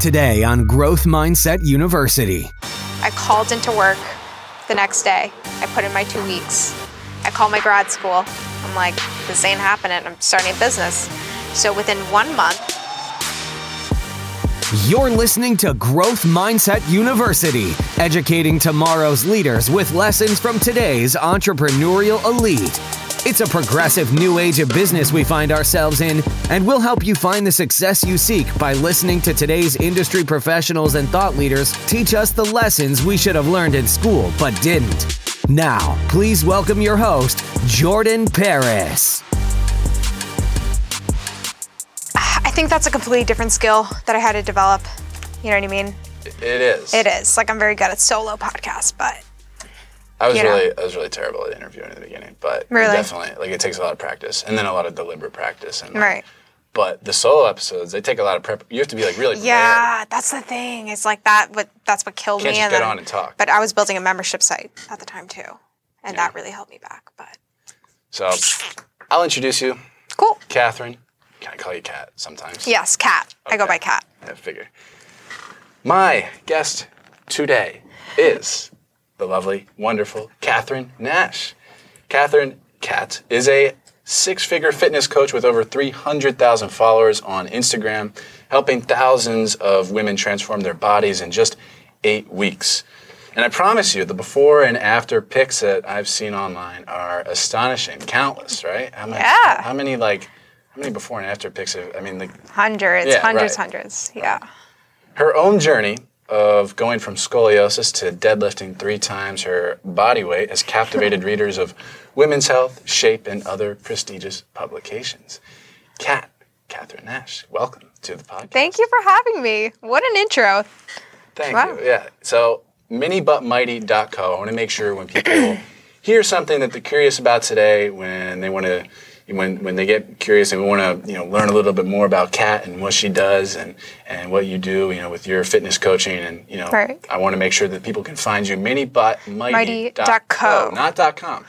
Today on Growth Mindset University. I called into work the next day. I put in my two weeks. I call my grad school. I'm like, this ain't happening. I'm starting a business. So within one month, You're listening to Growth Mindset University, educating tomorrow's leaders with lessons from today's entrepreneurial elite. It's a progressive new age of business we find ourselves in, and we'll help you find the success you seek by listening to today's industry professionals and thought leaders teach us the lessons we should have learned in school but didn't. Now, please welcome your host, Jordan Paris. I think that's a completely different skill that I had to develop. You know what I mean? It is. It is. Like I'm very good at solo podcasts, but I was you know. really, I was really terrible at interviewing in the beginning, but Really? definitely, like, it takes a lot of practice, and then a lot of deliberate practice, and like, Right. But the solo episodes, they take a lot of prep. You have to be like really prepared. yeah, that's the thing. It's like that. What that's what killed Can't me. just get then- on and talk. But I was building a membership site at the time too, and Yeah. that really held me back. But So, I'll introduce you, cool. Kathryn. Can I call you Cat sometimes? Yes, cat. I go by cat. I figure. My guest today is the lovely, wonderful Kathryn Nash. Kathryn Cat is a six figure fitness coach with over 300,000 followers on Instagram, helping thousands of women transform their bodies in just eight weeks. And I promise you, the before and after pics that I've seen online are astonishing, countless, right? How many, Yeah. How many like, how many before and after pics? Have, I mean, like Hundreds, Yeah, hundreds, right. hundreds. Yeah. her own journey of going from scoliosis to deadlifting three times her body weight has captivated readers of Women's Health, Shape, and other prestigious publications. Kat, Kathryn Nash, welcome to the podcast. Thank you for having me. What an intro. Thank Wow. you. Yeah. So minibutmighty.co. I want to make sure when people hear something that they're curious about today, when they want to, when when they get curious and want to, you know, learn a little bit more about Kat and what she does and and what you do, you know, with your fitness coaching and you know, Right. I want to make sure that people can find you minibutmighty.co, Mighty.co. not dot .com.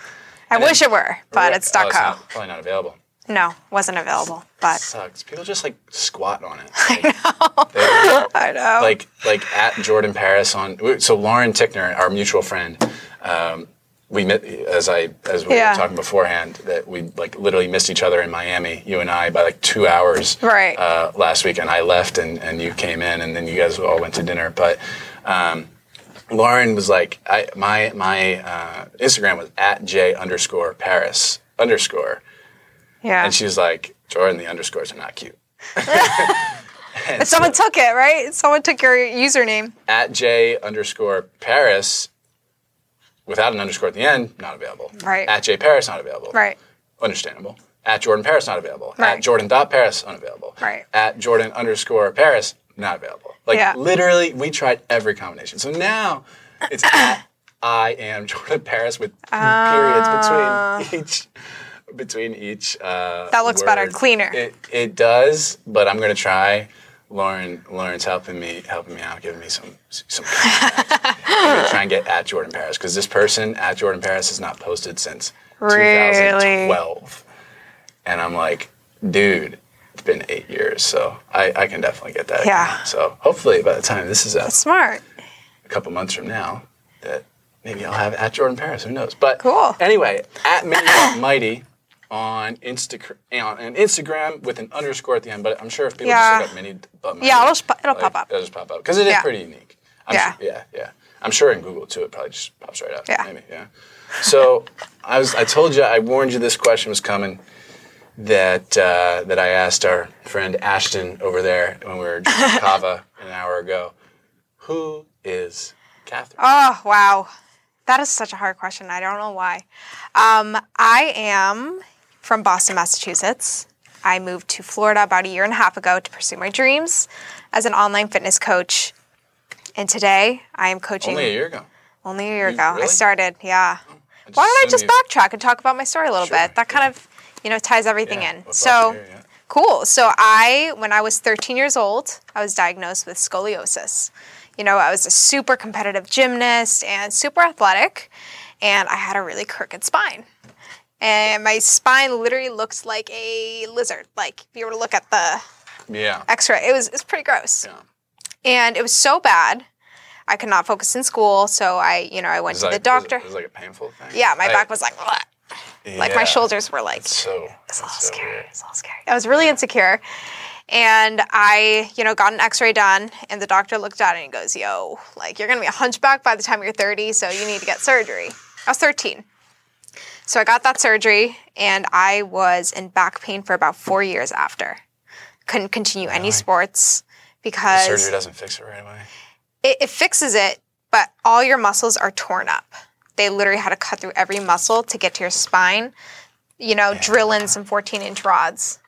I And wish then- it were, but it's Oh, .co. not- probably not available. No, wasn't available. But Sucks. People just like squat on it. Like, they- I know. like like at Jordan Paris on. So Lauren Tickner, our mutual friend, um, we met as I as we Yeah. were talking beforehand that we like literally missed each other in Miami, you and I, by like two hours. Right. Uh, last week, and I left, and and you came in, and then you guys all went to dinner, but. Um, Lauren was like, I, my my uh, Instagram was at j underscore Paris underscore, yeah. and she was like, Jordan, the underscores are not cute. And Someone so- took it, right? Someone took your username. at J underscore Paris without an underscore at the end, not available. Right. At J Paris, not available. Right. Understandable. At Jordan Paris, not available. Right. At Jordan dot Paris, unavailable. Right. At Jordan underscore Paris, not available. Like Yeah. literally, we tried every combination. So now it's at I am Jordan Paris with periods between each between each. Uh, Ah. That looks better, cleaner. It, it does, but I'm gonna try. Lauren, Lauren's helping me, helping me out, giving me some some. I'm gonna try and get at Jordan Paris because this person at Jordan Paris has not posted since Really? 2012, and I'm like, dude, it's been eight years, so I, I can definitely get that. Yeah. account. So hopefully by the time this is out, Smart. a couple months from now, that maybe I'll have at Jordan Paris. Who knows? But Cool. Anyway, at Mini Mighty on Instagram on Instagram with an underscore at the end. But I'm sure if people Yeah. just look up Mini But Yeah, it'll pop- it'll pop up. It'll just pop up because it is Yeah. pretty unique. I'm Yeah. Sure, yeah, yeah. I'm sure in Google too, it probably just pops right up. Yeah. Maybe, yeah. So I was I told you I warned you this question was coming. That uh, that I asked our friend Ashton over there when we were drinking kava an hour ago. Who is Kathryn? Oh, wow. That is such a hard question. I don't know why. Um, I am from Boston, Massachusetts. I moved to Florida about a year and a half ago to pursue my dreams as an online fitness coach. And today I am coaching Only a year ago. only a year You- ago. I started, yeah. Oh, I Why don't I just you- backtrack and talk about my story a little Sure, bit? That kind yeah. of, you know, ties everything Yeah, in. So, hear, yeah. cool. So, I, when I was 13 years old, I was diagnosed with scoliosis. You know, I was a super competitive gymnast and super athletic, and I had a really crooked spine. And my spine literally looks like a lizard. Like, if you were to look at the Yeah. x ray, it was, it's pretty gross. Yeah. and it was so bad, I could not focus in school. So I, you know, I went to like- the doctor. It was, it was like a painful thing. yeah, my I- back was like, "Bleh." like my shoulders were like, So. it's a little so scary. weird. It's a little scary. I was really insecure. And I, you know, got an x ray done, and the doctor looked at it and he goes, Yo, like, you're gonna be a hunchback by the time you're 30, so you need to get surgery. I was 13. So I got that surgery, and I was in back pain for about four years after. Couldn't continue any sports because Surgery doesn't fix it right away. it, it fixes it, but all your muscles are torn up. They literally had to cut through every muscle to get to your spine, you know, drill in some 14 inch rods.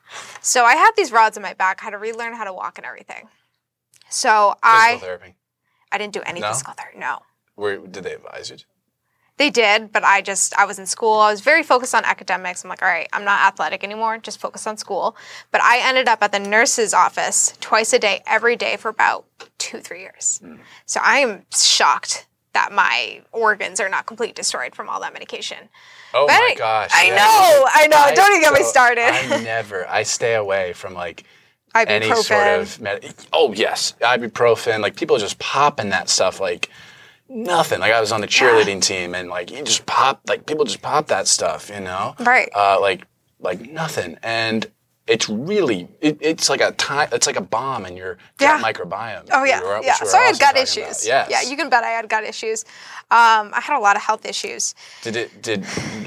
So I had these rods in my back, had to relearn how to walk and everything. So Physical I Physical therapy. I didn't do any No? physical therapy. No. Where did they advise you? They did, but I just I was in school. I was very focused on academics. I'm like, all right, I'm not athletic anymore. Just focus on school. But I ended up at the nurse's office twice a day, every day for about two, three years. Hmm. So I am shocked that my organs are not completely destroyed from all that medication. Oh But my I- gosh. I yeah. know, I know. Don't even get me started. I never. I stay away from like any sort of med- oh yes ibuprofen like people just popping that stuff like nothing like i was on the cheerleading team and like you just pop like people just pop that stuff you know Right. uh, like like nothing and it's really it, it's like a time it's like a bomb in your gut Yeah. microbiome Oh yeah, were- yeah. So I had gut issues. yes Yeah, you can bet I had gut issues. Um, I had a lot of health issues. did it did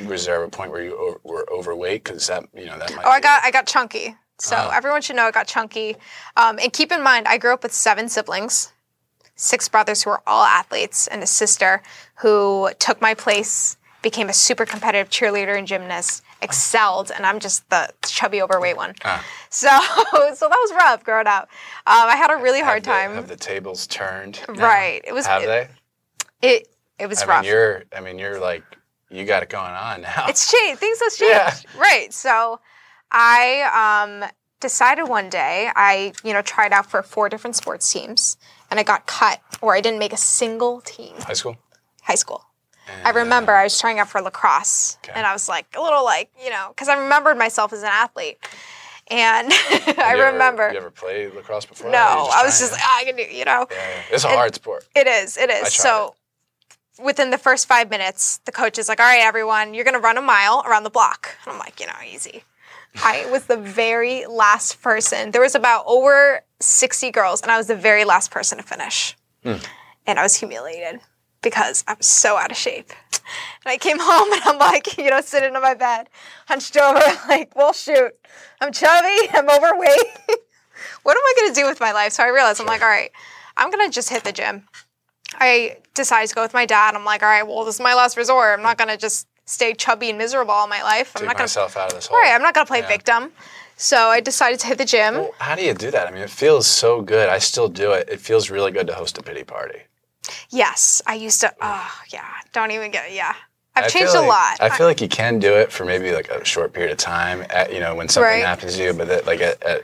was there a point where you o- were overweight because that you know that might Oh, I got I got chunky. So Oh. everyone should know I got chunky. Um, and keep in mind, I grew up with seven siblings, six brothers who were all athletes, and a sister who took my place, became a super competitive cheerleader and gymnast, excelled, and I'm just the chubby, overweight one. Ah. So, so that was rough growing up. Um, I had a really have hard the- time. have the tables turned now? Right. It was- have it- they it it was I rough. mean, you're. I mean, you're like, you got it going on now. it's changed. Things have changed. Yeah. Right. So I um, decided one day, I, you know, tried out for four different sports teams and I got cut or I didn't make a single team high school. high school. I remember I was trying out for lacrosse Okay. and I was like a little like, you know, because I remembered myself as an athlete. And I You ever- remember. you ever played lacrosse before? no, I was just it? like, ah, I can do, you know. Yeah, yeah. It's a hard sport. It is. It is. So within the first five minutes, the coach is like, all right, everyone, you're going to run a mile around the block. And I'm like, you know, easy. I was the very last person. There was about over 60 girls, and I was the very last person to finish. Hmm. And I was humiliated because I was so out of shape. And I came home and I'm like, you know, sitting on my bed, hunched over, like, well, shoot, I'm chubby, I'm overweight. what am I going to do with my life? So I realized, I'm like, all right, I'm going to just hit the gym. I decided to go with my dad. I'm like, all right, well, this is my last resort. I'm not going to just stay chubby and miserable all my life. I'm Take not going to, myself out of this hole. right, I'm not going to play Yeah. victim. So I decided to hit the gym. Well, how do you do that? I mean, it feels so good. I still do it. It feels really good to host a pity party. Yes, I used to. Oh, yeah. Don't even get. Yeah, I've I changed feel a lot. I feel like you can do it for maybe like a short period of time. At, you know, when something Right. happens to you, but that, like at, at,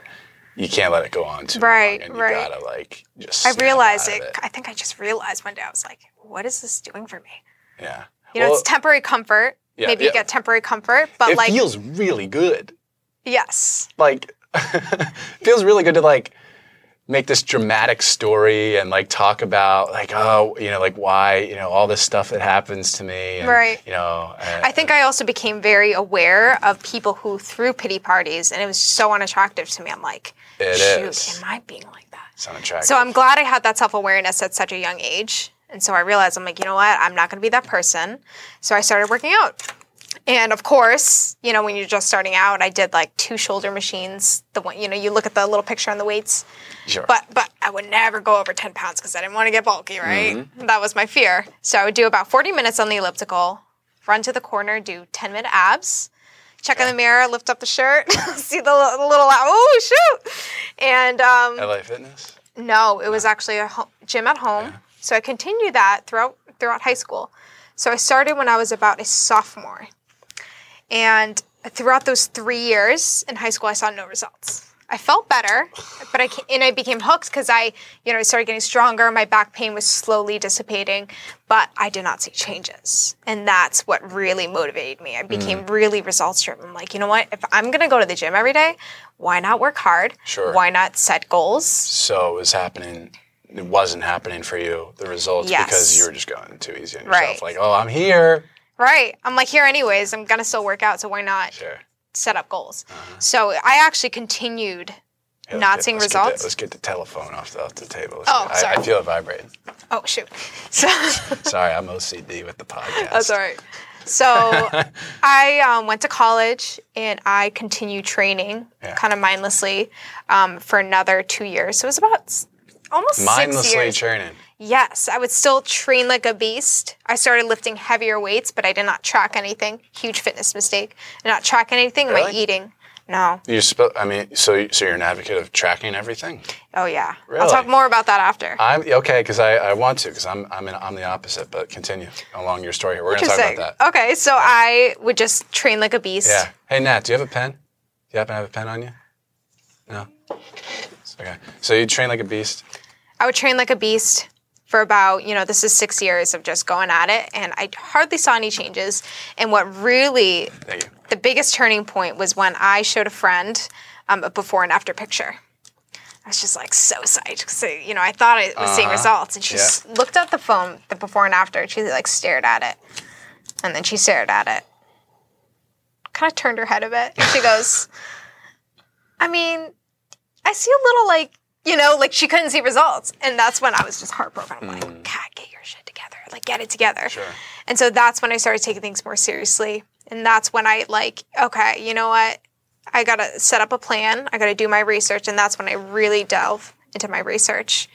you can't let it go on too Right, long, and you gotta like just. I realized it, it. I think I just realized one day. I was like, "What is this doing for me?" Yeah. You know, Well, it's temporary comfort. Yeah, Maybe yeah. you get temporary comfort, but it like, feels really good. yes, like feels really good to like make this dramatic story and like talk about like oh you know like why you know all this stuff that happens to me and, Right. you know uh, I think I also became very aware of people who threw pity parties, and it was so unattractive to me. I'm like, It shoot, is. am I being like that? it's unattractive. So I'm glad I had that self awareness at such a young age. And so I realized I'm like, you know what? I'm not going to be that person. So I started working out. And of course, you know, when you're just starting out, I did like two shoulder machines. The one, you know, you look at the little picture on the weights. sure. But but I would never go over 10 pounds because I didn't want to get bulky, right? Mm-hmm. That was my fear. So I would do about 40 minutes on the elliptical, run to the corner, do 10 minute abs, check in the mirror, lift up the shirt, see the, the little, oh shoot. And um, LA Fitness. no, it was actually a ho- gym at home. So I continued that throughout throughout high school. So I started when I was about a sophomore, and throughout those three years in high school, I saw no results. I felt better, but I and I became hooked because I, you know, I started getting stronger. My back pain was slowly dissipating, but I did not see changes, and that's what really motivated me. I became mm. really results driven. I'm like, you know what? If I'm gonna go to the gym every day, why not work hard? Sure. Why not set goals? So it was happening it wasn't happening for you, the results, Yes. because you were just going too easy on yourself. Right. Like, oh, I'm here. Right. I'm like, here anyways. I'm gonna still work out, so why not Sure. set up goals? Uh-huh. So I actually continued Yeah, not get- seeing let's get the- results. let's get the telephone off the, off the table. Let's Oh, get- I, sorry. I feel it vibrating. oh shoot. So Sorry, I'm OCD with the podcast. that's all right. So I um, went to college and I continued training Yeah. kind of mindlessly um, for another two years. So it was about almost six Mindlessly years. training. Yes, I would still train like a beast. I started lifting heavier weights, but I did not track anything. Huge fitness mistake. Did not track anything. My Really? eating. No. You sp- I mean, so so you're an advocate of tracking everything. Oh yeah. Really? I'll talk more about that after. I'm okay because I, I want to because I'm I'm in, I'm the opposite. But continue along your story here. We're gonna talk about that. Okay, so I would just train like a beast. Yeah. Hey Nat, do you have a pen? Do you happen to have a pen on you? No. Okay. So you train like a beast. I would train like a beast for about, you know, this is six years of just going at it, and I hardly saw any changes. And what really, the biggest turning point was when I showed a friend um, a before and after picture. I was just like so psyched. So, you know, I thought I was seeing results, and she Uh-huh. Yeah. looked at the phone, the before and after. and She like stared at it, and then she stared at it, kind of turned her head a bit, and she goes, "I mean, I see a little like." You know, like she couldn't see results. And that's when I was just heartbroken. I'm like, God, get your shit together. Like, get it together. Mm. Sure. And so that's when I started taking things more seriously. And that's when I like, okay, you know what? I gotta set up a plan. I gotta do my research. And that's when I really delve into my research.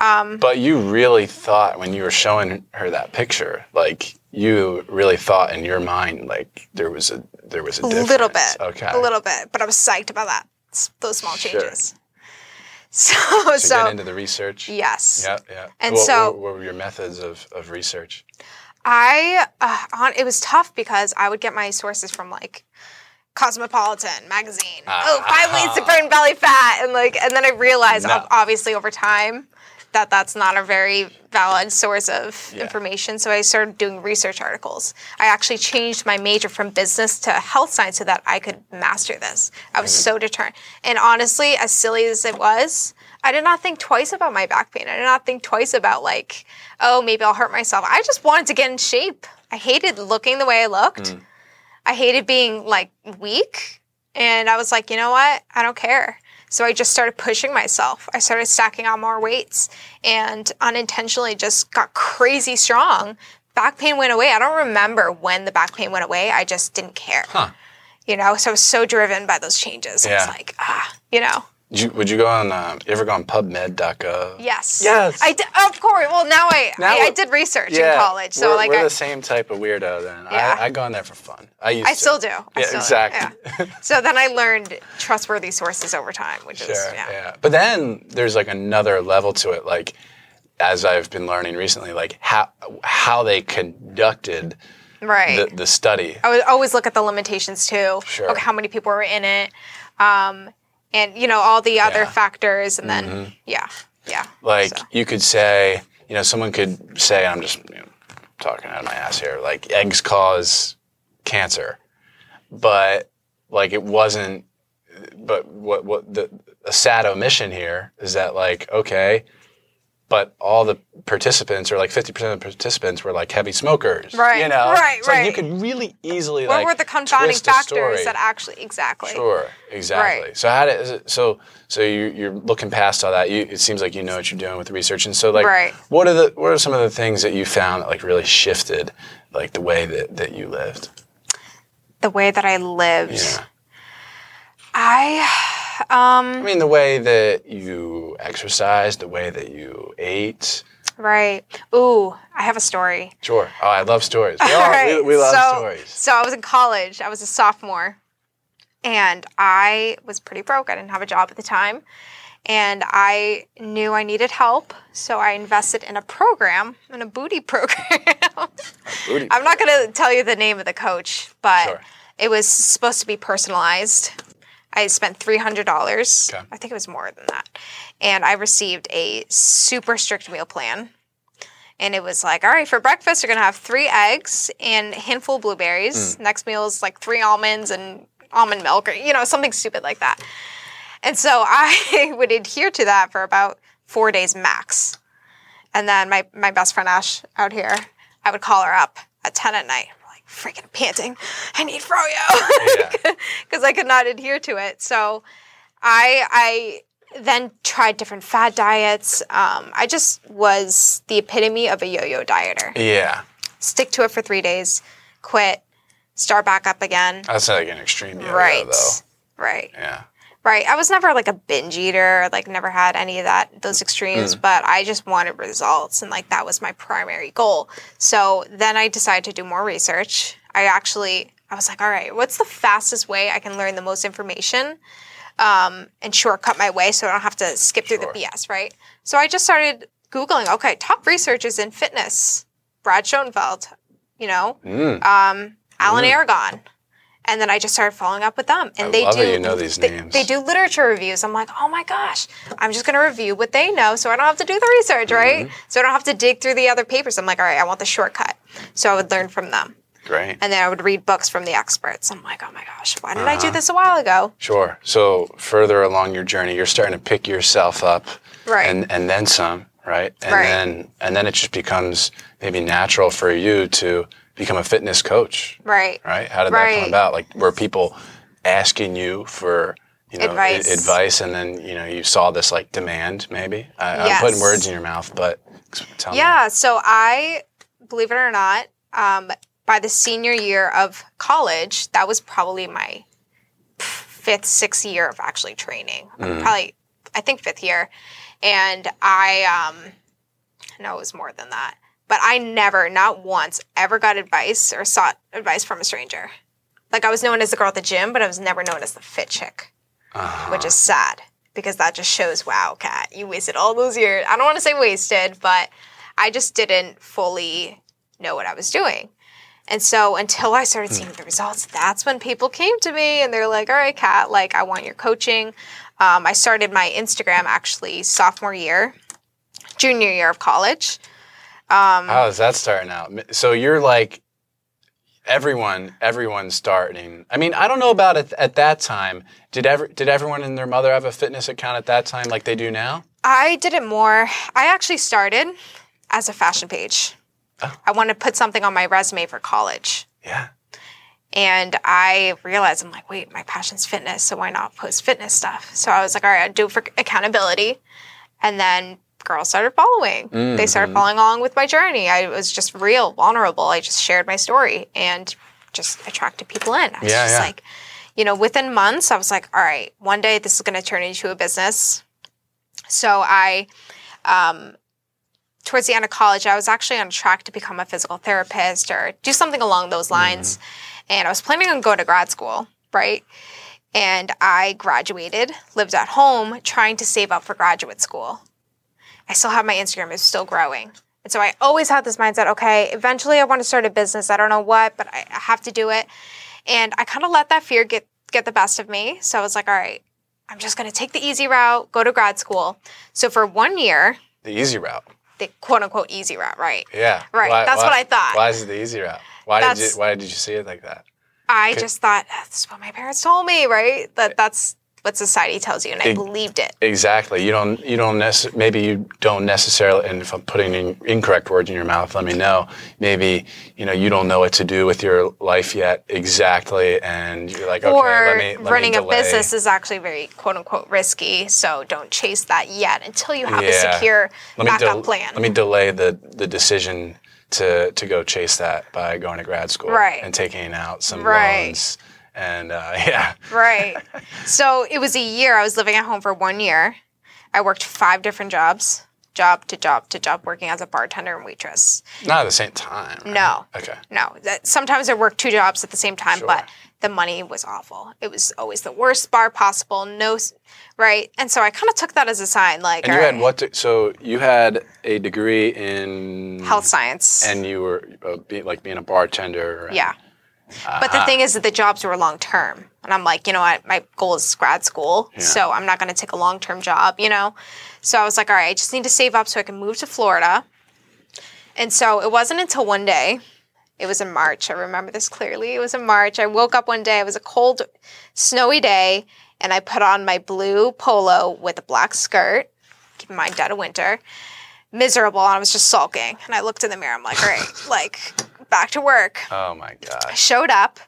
But you really thought when you were showing her that picture, like you really thought in your mind, like there was a there was a A difference. little bit. Okay. A little bit. But I was psyched about that. Those small Sure. changes. So, So, so, get into the research. yes. Yeah, yeah. And what, so- what, were your methods of, of research? I uh, on it was tough because I would get my sources from like Cosmopolitan magazine. oh, five ways to burn belly fat, and like, and then I realized, No. obviously, over time, that that's not a very valid source of Yeah. information. So I started doing research articles. I actually changed my major from business to health science so that I could master this. I was so determined. And honestly, as silly as it was, I did not think twice about my back pain. I did not think twice about like, oh, maybe I'll hurt myself. I just wanted to get in shape. I hated looking the way I looked. Mm. I hated being like weak. And I was like, you know what? I don't care. So I just started pushing myself. I started stacking on more weights and unintentionally just got crazy strong. Back pain went away. I don't remember when the back pain went away. I just didn't care. Huh. You know, so I was so driven by those changes. I Yeah. was like, ah, you know, you, would you go on? Uh, you ever go on PubMed.gov? yes. Yes. I did, of course. Well, now I, Now I, I did research in college. So we're, like, we're I, the same type of weirdo. Then Yeah. I, I go on there for fun. I used. I to. still do. I Yeah, still do, exactly. yeah. So then I learned trustworthy sources over time, which Sure. is Yeah. yeah. But then there's like another level to it, like as I've been learning recently, like how how they conducted right. the, the study. I would always look at the limitations too. Sure. Okay, how many people were in it, um, and you know all the other Yeah. Mm-hmm. factors, and then yeah, yeah. Like So- you could say, you know, someone could say, I'm just you know, talking out of my ass here, like eggs cause cancer, but like it wasn't. But what what the a sad omission here is that like okay, but all the participants or like 50% of the participants were like heavy smokers, Right, You know, right, So like, you right. could really easily like. what like were the confounding factors that actually exactly? Sure, exactly. Right. So how did, so so you, you're looking past all that. You, it seems like you know what you're doing with the research, and so like, Right. what are the what are some of the things that you found that like really shifted like the way that, that you lived? The way that I lived, Yeah, I um I mean the way that you exercise, the way that you ate. right. Ooh, I have a story. Sure. Oh, I love stories. We, all, right, we, we love so, stories. So I was in college. I was a sophomore, and I was pretty broke. I didn't have a job at the time, and I knew I needed help. So I invested in a program, in a booty program. Booty. I'm not going to tell you the name of the coach, but Sure. it was supposed to be personalized. I spent $300. Okay. I think it was more than that. And I received a super strict meal plan. And it was like, all right, for breakfast, you're going to have three eggs and a handful of blueberries. Hmm. Next meal is like three almonds and almond milk, or, you know, something stupid like that. And so I would adhere to that for about four days max. And then my, my best friend Ash out here, I would call her up at 10 at night. Freaking panting. I need froyo. Yeah. Because I could not adhere to it. So I, I then tried different fad diets. Um, I just was the epitome of a yo yo dieter. Yeah. Stick to it for three days, quit, start back up again. That's like an extreme yo-yo, right. though. Right. Yeah. Right. I was never like a binge eater, like never had any of that those Mm. extremes, but I just wanted results and like that was my primary goal. So then I decided to do more research. I actually I was like, all right, what's the fastest way I can learn the most information um, and shortcut my way so I don't have to skip through Sure. the BS, right? So I just started Googling, okay, top researchers in fitness. Brad Schoenfeld, you know, Mm. um, Alan Aragon. And then I just started following up with them. And I they do you know these they, names. they do literature reviews. I'm like, oh my gosh, I'm just gonna review what they know so I don't have to do the research, right? Mm-hmm. So I don't have to dig through the other papers. I'm like, all right, I want the shortcut. So I would learn from them. Great. And then I would read books from the experts. I'm like, oh my gosh, why did I Uh-huh. do this a while ago? Sure. So further along your journey, you're starting to pick yourself up, Right. And and then some, right? And Right. then and then it just becomes maybe natural for you to become a fitness coach, Right. right? How did that come about? Like, were people asking you for you know i- Advice. advice, and then you know you saw this like demand? Maybe I, I'm Yes. putting words in your mouth, but tell me. Yeah, so I, believe it or not, um, by the senior year of college, that was probably my fifth, sixth year of actually training. Probably, I think fifth year. And I, um, no, it was more than that. But I never, not once, ever got advice or sought advice from a stranger. Like I was known as the girl at the gym, but I was never known as the fit chick, which is sad because that just shows, wow, Kat, you wasted all those years. I don't want to say wasted, but I just didn't fully know what I was doing. And so until I started seeing the results, that's when people came to me and they're like, all right, Kat, like I want your coaching. Um, I started my Instagram actually sophomore year, junior year of college. Um, How is that starting out? So you're like everyone, everyone's starting. I mean, I don't know about it at that time. Did ever did everyone and their mother have a fitness account at that time like they do now? I did it more. I actually started as a fashion page. Oh. I wanted to put something on my resume for college. Yeah. And I realized I'm like, wait, my passion's fitness, so why not post fitness stuff? So I was like, all right, I'll do it for accountability. And then girls started following. They started following along with my journey. I was just real, vulnerable. I just shared my story and just attracted people in. I was Yeah, just yeah. like, you know, within months, I was like, all right, one day this is going to turn into a business. So I, um, towards the end of college, I was actually on track to become a physical therapist or do something along those lines. And I was planning on going to grad school, right? And I graduated, lived at home, trying to save up for graduate school. I still have my Instagram, it's still growing. And so I always had this mindset okay, eventually I want to start a business. I don't know what, but I have to do it. And I kind of let that fear get, get the best of me. So I was like, all right, I'm just going to take the easy route, go to grad school. So for one year, The easy route. the quote unquote easy route, right? Yeah. Right, that's what I thought. Why is it the easy route? Why did you why did you see it like that? I just thought that's what my parents told me, right? That that's what society tells you, and I Ex- believed it. Exactly. You don't. You don't. Nece- maybe you don't necessarily. And if I'm putting in incorrect words in your mouth, let me know. Maybe you know you don't know what to do with your life yet exactly, and you're like, okay, or let me. Let running me a business is actually very quote unquote risky. So don't chase that yet until you have a secure Let backup del- plan. Let me delay the the decision to to go chase that by going to grad school Right. and taking out some Right. loans. And uh, yeah, right. So it was a year. I was living at home for one year. I worked five different jobs, job to job to job, working as a bartender and waitress. not at the same time. right? No. Okay. No, that, sometimes I worked two jobs at the same time, Sure. but the money was awful. It was always the worst bar possible. No, right? And so I kind of took that as a sign, like, And you all had what? To, so you had a degree in health science. and you were uh, be, like being a bartender. and- yeah. But the ah. thing is that the jobs were long term. And I'm like, you know what? My goal is grad school. So I'm not going to take a long term job, you know? So I was like, all right, I just need to save up so I can move to Florida. And so it wasn't until one day, it was in March. I remember this clearly. It was in March. I woke up one day, it was a cold, snowy day, and I put on my blue polo with a black skirt, Keep in mind, dead of winter, miserable, and I was just sulking. And I looked in the mirror. I'm like, all right, like back to work. Oh my gosh. Showed up,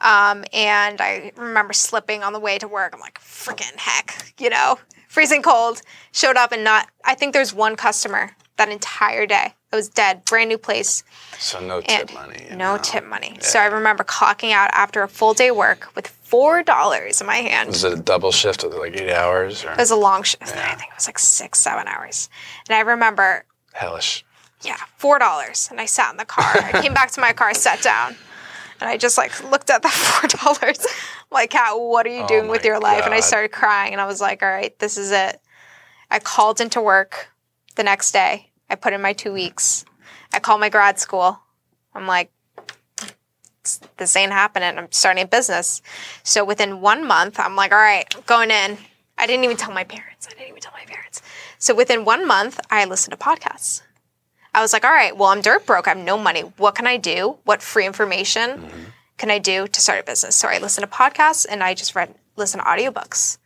um, and I remember slipping on the way to work. I'm like, freaking heck, you know, freezing cold. Showed up and not. I think there's one customer that entire day. It was dead, brand new place. So no And tip money. no know. tip money. So I remember clocking out after a full day work with four dollars in my hand. Was it a double shift of like eight hours or It was a long shift. I think it was like six, seven hours. And I remember, hellish? Yeah, four dollars. And I sat in the car. I came back to my car, sat down, and I just like looked at the four dollars. like, Kat, what are you oh doing with Oh your life? And I started crying, and I was like, all right, this is it. I called into work the next day. I put in my two weeks. I called my grad school. I'm like, this ain't happening. I'm starting a business. So within one month, I'm like, all right, I'm going in. I didn't even tell my parents. I didn't even tell my parents. So within one month, I listened to podcasts. I was like, all right, well, I'm dirt broke. I have no money. What can I do? What free information can I do to start a business? So I listened to podcasts and I just read, listen to audiobooks,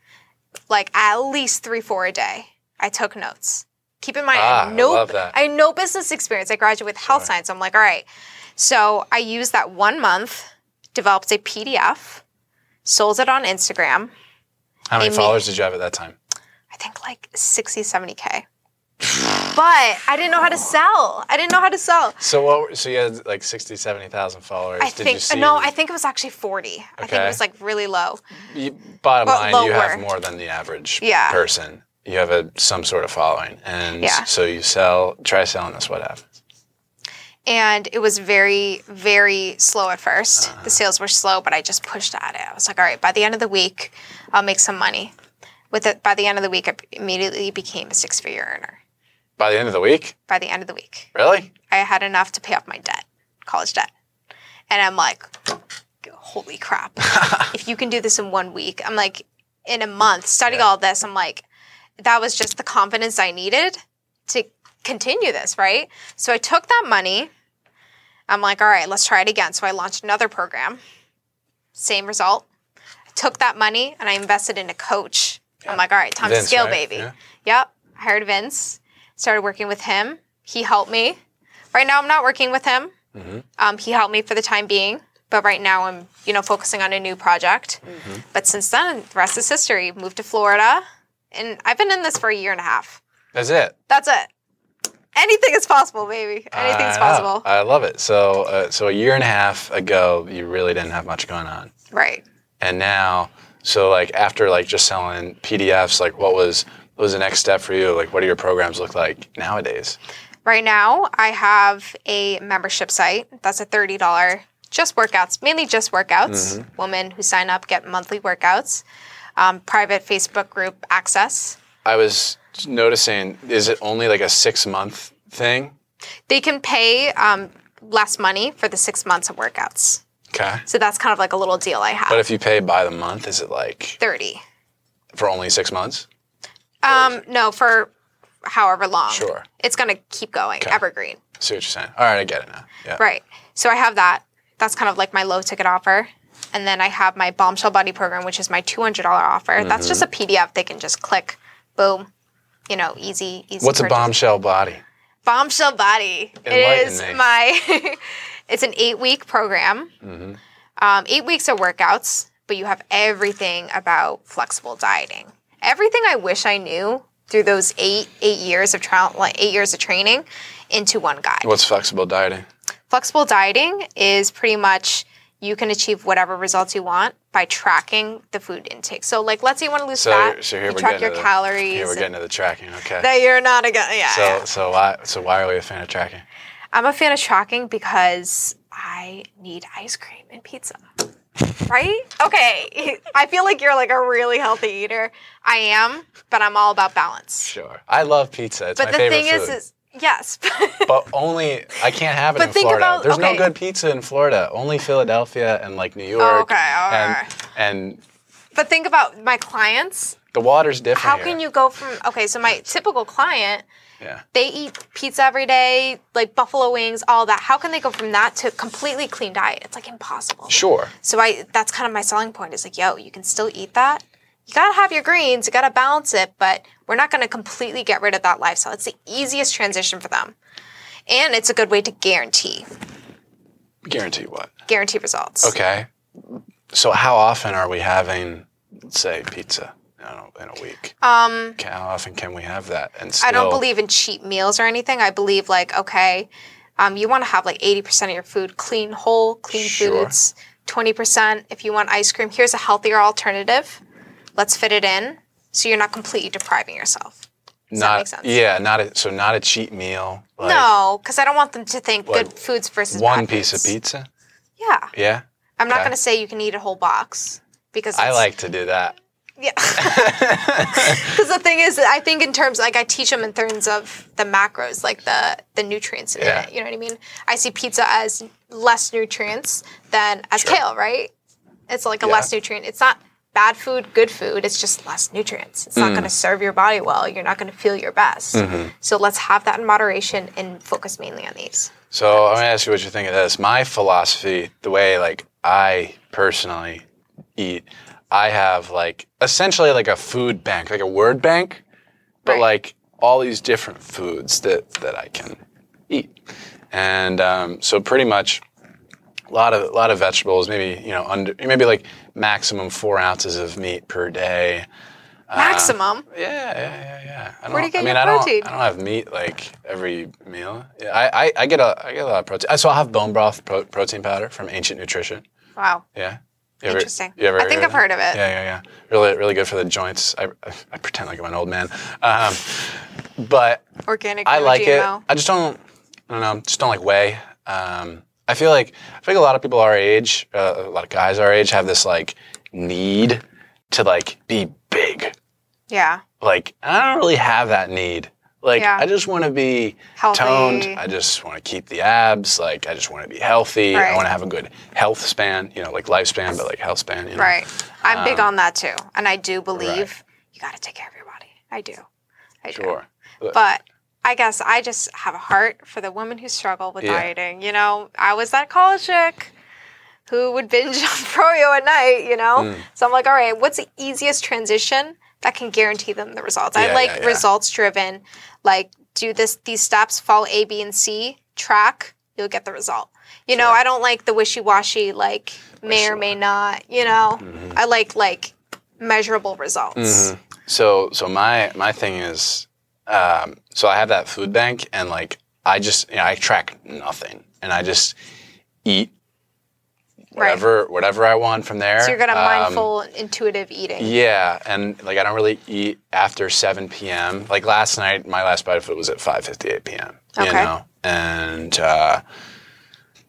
like at least three, four a day. I took notes. Keep in mind, I Ah, have no, that. I had no business experience. I graduated with health science. I'm like, all right. So I used that one month, developed a PDF, sold it on Instagram. How many followers did you have at that time? I think like 60, 70K. But I didn't know how to sell. I didn't know how to sell. So what? So you had like 60, 70,000 followers. I did think no, I think it was actually 40. Okay. I think it was like really low. you, bottom But line, you have more than the average Yeah. person. You have a some sort of following, and Yeah. so you sell. Try selling this. What happens? And it was very, very slow at 1st Uh-huh. The sales were slow, but I just pushed at it. I was like, all right, by the end of the week, I'll make some money. With it, by the end of the week, I immediately became a six figure earner. By the end of the week, By the end of the week, really? I had enough to pay off my debt, college debt. And I'm like, holy crap. if you can do this in one week, I'm like, in a month, studying all this, I'm like, that was just the confidence I needed to continue this, right? So I took that money. I'm like, all right, let's try it again. So I launched another program. Same result. I took that money and I invested in a coach. I'm like, all right, time Vince, to scale, right? baby. Yeah. Yep. I hired Vince, started working with him. He helped me. Right now, I'm not working with him. Mm-hmm. Um, he helped me for the time being, but right now I'm, you know, focusing on a new project. Mm-hmm. But since then, the rest is history. Moved to Florida, and I've been in this for a year and a half. That's it. That's it. Anything is possible, baby. Anything's I possible. I love it. So, uh, so a year and a half ago, you really didn't have much going on, Right. and now, so like after like just selling PDFs, like what was what was the next step for you? Like, what do your programs look like nowadays? Right now, I have a membership site. That's a $30 just workouts, mainly just workouts. Mm-hmm. Women who sign up get monthly workouts, um, private Facebook group access. I was noticing, is it only like a six month thing? They can pay um, less money for the six months of workouts. Okay. So that's kind of like a little deal I have. But if you pay by the month, is it like 30. for only six months? Um, no, for however long. Sure. It's going to keep going, evergreen. See what you're saying? All right, I get it now. Yeah. Right. So I have that. That's kind of like my low ticket offer. And then I have my Bombshell Body program, which is my $200 offer. That's just a Mm-hmm. PDF. They can just click, boom, you know, easy, easy. What's a bombshell body? Bombshell Body? It is me. my, it's an eight week program. Mm-hmm. Um, eight weeks of workouts, but you have everything about flexible dieting. Everything I wish I knew through those eight eight years of trial, like eight years of training, into one guide. What's flexible dieting? Flexible dieting is pretty much you can achieve whatever results you want by tracking the food intake. So, like, let's say you want to lose So, fat, so here you we're track your the, calories. Here we're getting to the tracking. Okay. that you're not a guy. Yeah, so yeah. so why so why are we a fan of tracking? I'm a fan of tracking because I need ice cream and pizza. Right? Okay. I feel like you're like a really healthy eater. I am, but I'm all about balance. Sure. I love pizza. It's But my the favorite thing food. is, is yes. but only I can't have it But in think Florida. about- There's no good pizza in Florida. Only Philadelphia and like New York. Oh, okay, all and right. and but think about my clients. the water's different. How here. can you go from okay, so my typical client, Yeah. they eat pizza every day, like buffalo wings, all that. How can they go from that to completely clean diet? It's like impossible. Sure. So I that's kind of my selling point is like, yo, you can still eat that you gotta have your greens, you gotta balance it, but we're not gonna completely get rid of that lifestyle. It's the easiest transition for them. And it's a good way to guarantee, Guarantee what? guarantee results. Okay. So how often are we having, say, pizza? I don't know, in a week. Um, How often can we have that? And still, I don't believe in cheap meals or anything. I believe like, okay, um, you want to have like 80% of your food clean, whole, clean Sure. foods. 20% if you want ice cream. Here's a healthier alternative. Let's fit it in so you're not completely depriving yourself. Does that not make sense? yeah, not a, so not a cheap meal. Like no, because I don't want them to think Like, good foods versus one piece of pizza. Yeah. Yeah, I'm not going to say you can eat a whole box because I like to do that. Yeah. Because the thing is, I think in terms like I teach them in terms of the macros, like the the nutrients in Yeah. it. You know what I mean? I see pizza as less nutrients than as Sure. kale, right? It's like a Yeah. less nutrient. It's not bad food, good food. It's just less nutrients. It's not Mm. going to serve your body well. You're not going to feel your best. Mm-hmm. So let's have that in moderation and focus mainly on these. So I'm gonna ask you what you think of this. My philosophy, the way like I personally eat, I have like essentially like a food bank, like a word bank, but Right. like all these different foods that that I can eat, and um, so pretty much a lot of a lot of vegetables, maybe you know under maybe like maximum four ounces of meat per day. Maximum. Yeah, yeah, yeah, yeah. I Where do you don't- get I mean, your I don't, protein? I don't have meat like every meal. Yeah, I, I, I get a, I get a lot of protein. So I'll have bone broth pro- protein powder from Ancient Nutrition. Wow. Yeah. You ever- Interesting. you ever I think I've heard of it. Yeah, yeah, yeah. Really, really good for the joints. I, I pretend like I'm an old man, um, but Organic. I like GMO. it. I just don't. I don't know. Just don't like whey. Um, I feel like I like a lot of people our age, uh, a lot of guys our age, have this like need to like be big. Yeah. Like I don't really have that need. Like Yeah. I just want to be Healthy. toned. I just want to keep the abs. Like I just want to be healthy. I want to have a good health span. You know, like lifespan, but like health span. You know? Right. I'm big Um, on that too. And I do believe you got to take care of your body. I do. I do. Sure. But I guess I just have a heart for the women who struggle with Yeah. dieting. You know, I was that college chick who would binge on Froyo at night, you know? Hmm. So I'm like, all right, what's the easiest transition that can guarantee them the results? I like yeah, yeah. results driven, like do this these steps, follow A, B, and C, track, you'll get the result. You know, I don't like the wishy-washy, like may or may not, you know. Mm-hmm. I like like measurable results. So so my my thing is, um, so I have that food bank, and like I just you know, I track nothing, and I just eat Right. whatever whatever I want from there. So you're gonna Um, mindful, intuitive eating. Yeah, and like I don't really eat after 7 p.m. Like last night, my last bite of food was at 5:58 p.m. Okay. You know, and uh,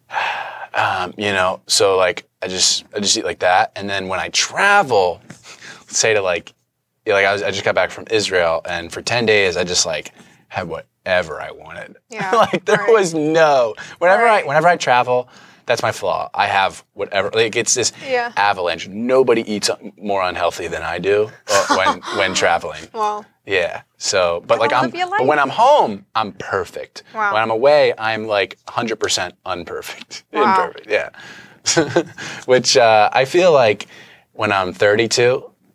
um, you know, so like I just I just eat like that, and then when I travel, say to like, yeah, like I was I just got back from Israel, and for 10 days I just like had whatever I wanted. Yeah, like there right. was no whenever Right. I whenever I travel. That's my flaw. I have whatever. Like it's this Yeah. avalanche. Nobody eats more unhealthy than I do uh, when when traveling. Well, Yeah. So, but like I'm, but when I'm home, I'm perfect. Wow. When I'm away, I'm like 100% unperfect. Wow. Imperfect. Yeah. Which uh, I feel like when I'm 32,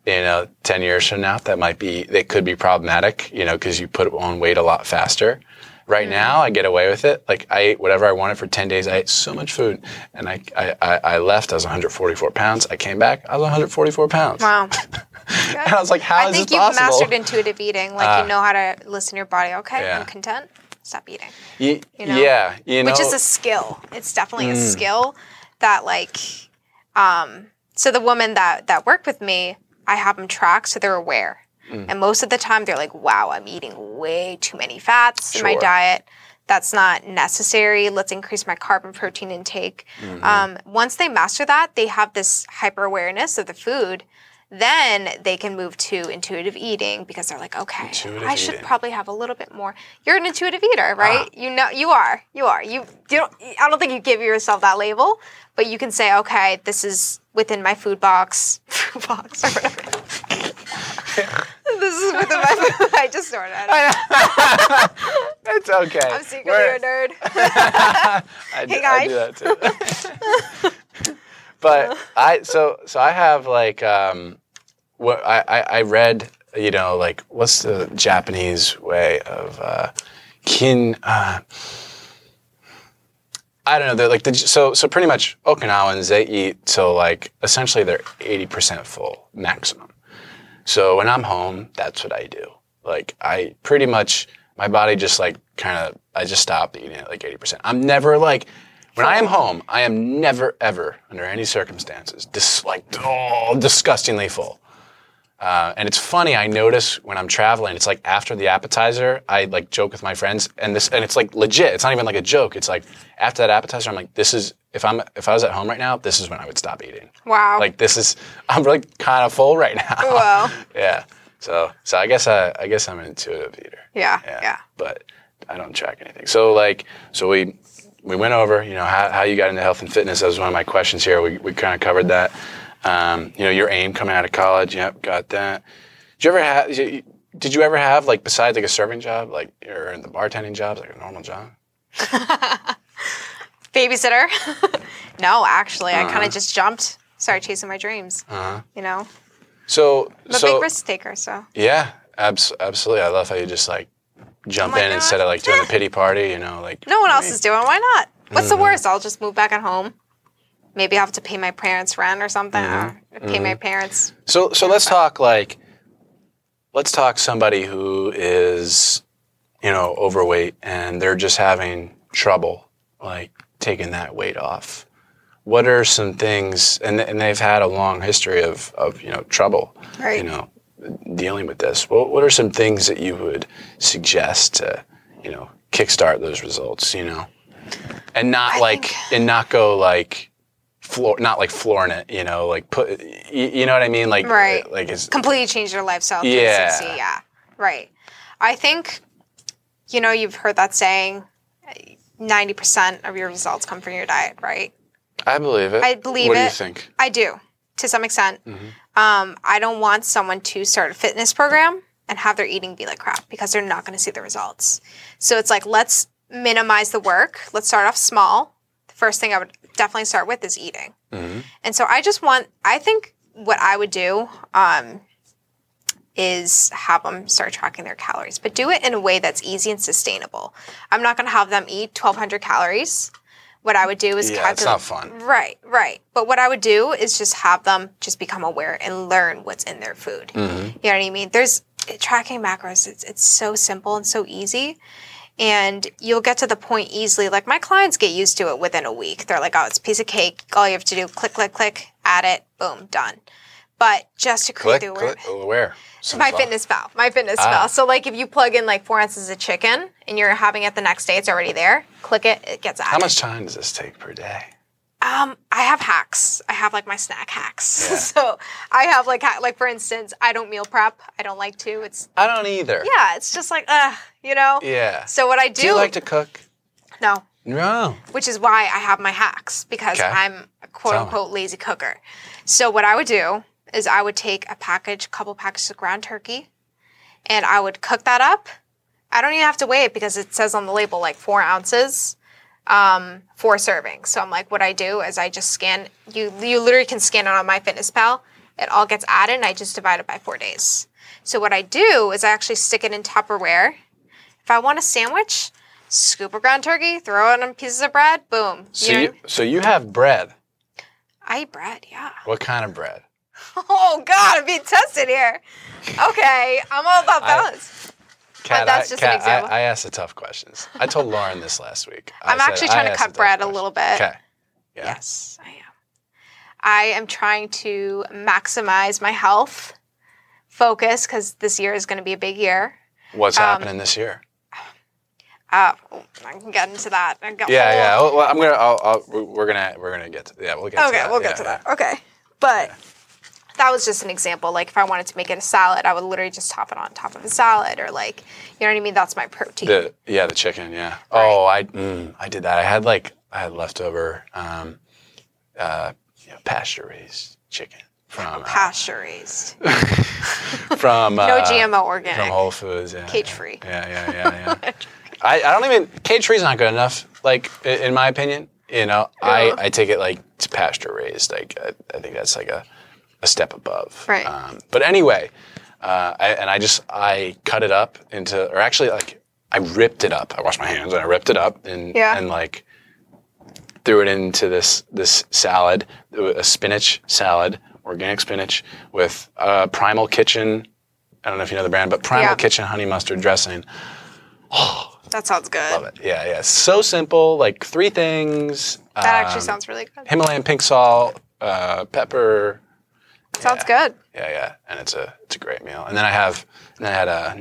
you know, 10 years from now, that might be, that could be problematic, you know, because you put on weight a lot faster. Right now, I get away with it. Like I ate whatever I wanted for 10 days. I ate so much food. And I, I, I, I left, I was 144 pounds. I came back, I was 144 pounds. wow. And I was like, how I is think you've mastered intuitive eating. Like Ah. you know how to listen to your body. Okay, Yeah. I'm content. Stop eating. You know? Yeah, you know, Which is a skill. It's definitely Mm. a skill that like um so the woman that that worked with me, I have them track so they're aware. Mm. And most of the time they're like, "Wow, I'm eating way too many fats in my diet. That's not necessary. Let's increase my carb and protein intake." Mm-hmm. Um, once they master that, they have this hyper awareness of the food. Then they can move to intuitive eating because they're like, okay, Intuitive I should eating. probably have a little bit more. You're an intuitive eater, right? Ah. You know, you are. You are. You, you don't. I don't think you give yourself that label, but you can say, okay, this is within my food box, food box or whatever. this is within my. Food. Box. I just snorted. at it. it's okay. I'm secretly We're- a nerd. I, Hey, do, I do that too. but I so so I have like um, what I, I, I read, you know, like what's the Japanese way of uh, kin? Uh, I don't know. They're like so so pretty much Okinawans they eat till like essentially they're eighty percent full maximum. So when I'm home, that's what I do. Like I pretty much my body just like kind of I just stop eating at like eighty percent. I'm never like when I am home, I am never ever under any circumstances dis- like oh, disgustingly full. Uh, and it's funny. I notice when I'm traveling, it's like after the appetizer, I like joke with my friends, and this, and it's like legit. It's not even like a joke. It's like after that appetizer, I'm like, this is if I'm if I was at home right now, this is when I would stop eating. Wow. Like this is I'm really kind of full right now. Wow. yeah. So so I guess I I guess I'm an intuitive eater. yeah, yeah. yeah. But I don't track anything. So like so we we went over you know how, how you got into health and fitness. That was one of my questions here. We we kind of covered that. Um, you know your aim coming out of college. Yep, got that. Did you ever have? Did you ever have like besides like a serving job, like or in the bartending jobs, like a normal job? Babysitter? no, actually, I Uh-huh. kind of just jumped, started chasing my dreams. Uh-huh. You know, So I'm a so big risk taker, so yeah, abs- absolutely. I love how you just like jump Oh in God. instead of like doing a pity party. You know, like no one else is doing. Why not? What's Mm-hmm. the worst? I'll just move back at home. Maybe I have to pay my parents rent or something. Mm-hmm. Or pay my parents. So so let's talk like let's talk somebody who is you know overweight and they're just having trouble like taking that weight off. What are some things and and they've had a long history of of you know trouble, Right. you know, dealing with this. What what are some things that you would suggest to, you know, kickstart those results, you know? And not I like think- and not go like floor not like flooring it, you know, like put you, you know what I mean? Like Right. like it's Completely changed your lifestyle. Yeah. 360, Yeah. Right. I think, you know, you've heard that saying 90% of your results come from your diet, right? I believe it. I believe it. what do you think? I do to some extent. Mm-hmm. Um, I don't want someone to start a fitness program and have their eating be like crap because they're not going to see the results. So it's like, let's minimize the work. Let's start off small. The first thing I would definitely start with is eating. Mm-hmm. And so I just want, I think what I would do um, is have them start tracking their calories, but do it in a way that's easy and sustainable. I'm not going to have them eat 1,200 calories. What I would do is Yeah, it's not fun. Right, right. But what I would do is just have them just become aware and learn what's in their food. Mm-hmm. You know what I mean? There's tracking macros. It's it's so simple and so easy, and you'll get to the point easily. Like my clients get used to it within a week. They're like, "Oh, it's a piece of cake. All you have to do, click, click, click, add it, boom, done." But just to create Click, the click. awareness. Where? Some My. Fitness Pal. My Fitness Ah. Pal. So like if you plug in like four ounces of chicken and you're having it the next day, it's already there. Click it, it gets added. How much time does this take per day? Um, I have hacks. I have like my snack hacks. Yeah. so I have like ha- like for instance, I don't meal prep. I don't like to. It's I don't either. yeah, it's just like uh, you know. Yeah. So what I do, do you like to cook? no, No. which is why I have my hacks because Okay. I'm a quote unquote lazy cooker. So what I would do is I would take a package, couple packages of ground turkey, and I would cook that up. I don't even have to weigh it because it says on the label like four ounces, um, four servings. So I'm like, what I do is I just scan. You you literally can scan it on MyFitnessPal. It all gets added, and I just divide it by four days. So what I do is I actually stick it in Tupperware. If I want a sandwich, scoop a ground turkey, throw it on pieces of bread, boom. So know- you so you have bread. I eat bread, yeah. What kind of bread? Oh God, I'm being tested here. Okay, I'm all about balance. Kat, that's I, just an example. I, I asked the tough questions. I told Lauren this last week. I'm actually trying to cut bread a little bit. Okay. Yeah. Yes, I am. I am trying to maximize my health, focus, because this year is going to be a big year. What's Um, happening this year? Uh, I can get into that. Got Yeah, whole- yeah. Well, I'm gonna. I'll, I'll, we're gonna. We're gonna get to. Yeah, we'll get. to Okay, that. we'll get Yeah, to yeah. that. Okay. But that was just an example. Like if I wanted to make it a salad, I would literally just top it on top of a salad or like, you know what I mean? That's my protein. The yeah, the chicken. Yeah. Oh, I mm, I did that. I had like I had leftover um, uh, you know, pasture raised chicken from uh, Pasture raised. from No uh, GMO organic. from Whole Foods. Yeah, Cage yeah. free. Yeah, yeah, yeah, yeah. I, I don't even cage free's not good enough. Like in my opinion, you know, Yeah. I, I take it like to pasture raised. Like I, I think that's like a a step above. Right. Um, but anyway, uh, I, and I just I cut it up into, or actually like I ripped it up. I washed my hands and I ripped it up and Yeah. and like threw it into this this salad, a spinach salad, organic spinach with uh, Primal Kitchen. I don't know if you know the brand, but Primal Yeah. Kitchen honey mustard dressing. Oh, That sounds good. Love it. Yeah, yeah. So simple, like three things. That actually um, sounds really good. Himalayan pink salt, uh, pepper. Sounds good. Yeah, yeah, and it's a it's a great meal. And then I have and then I had a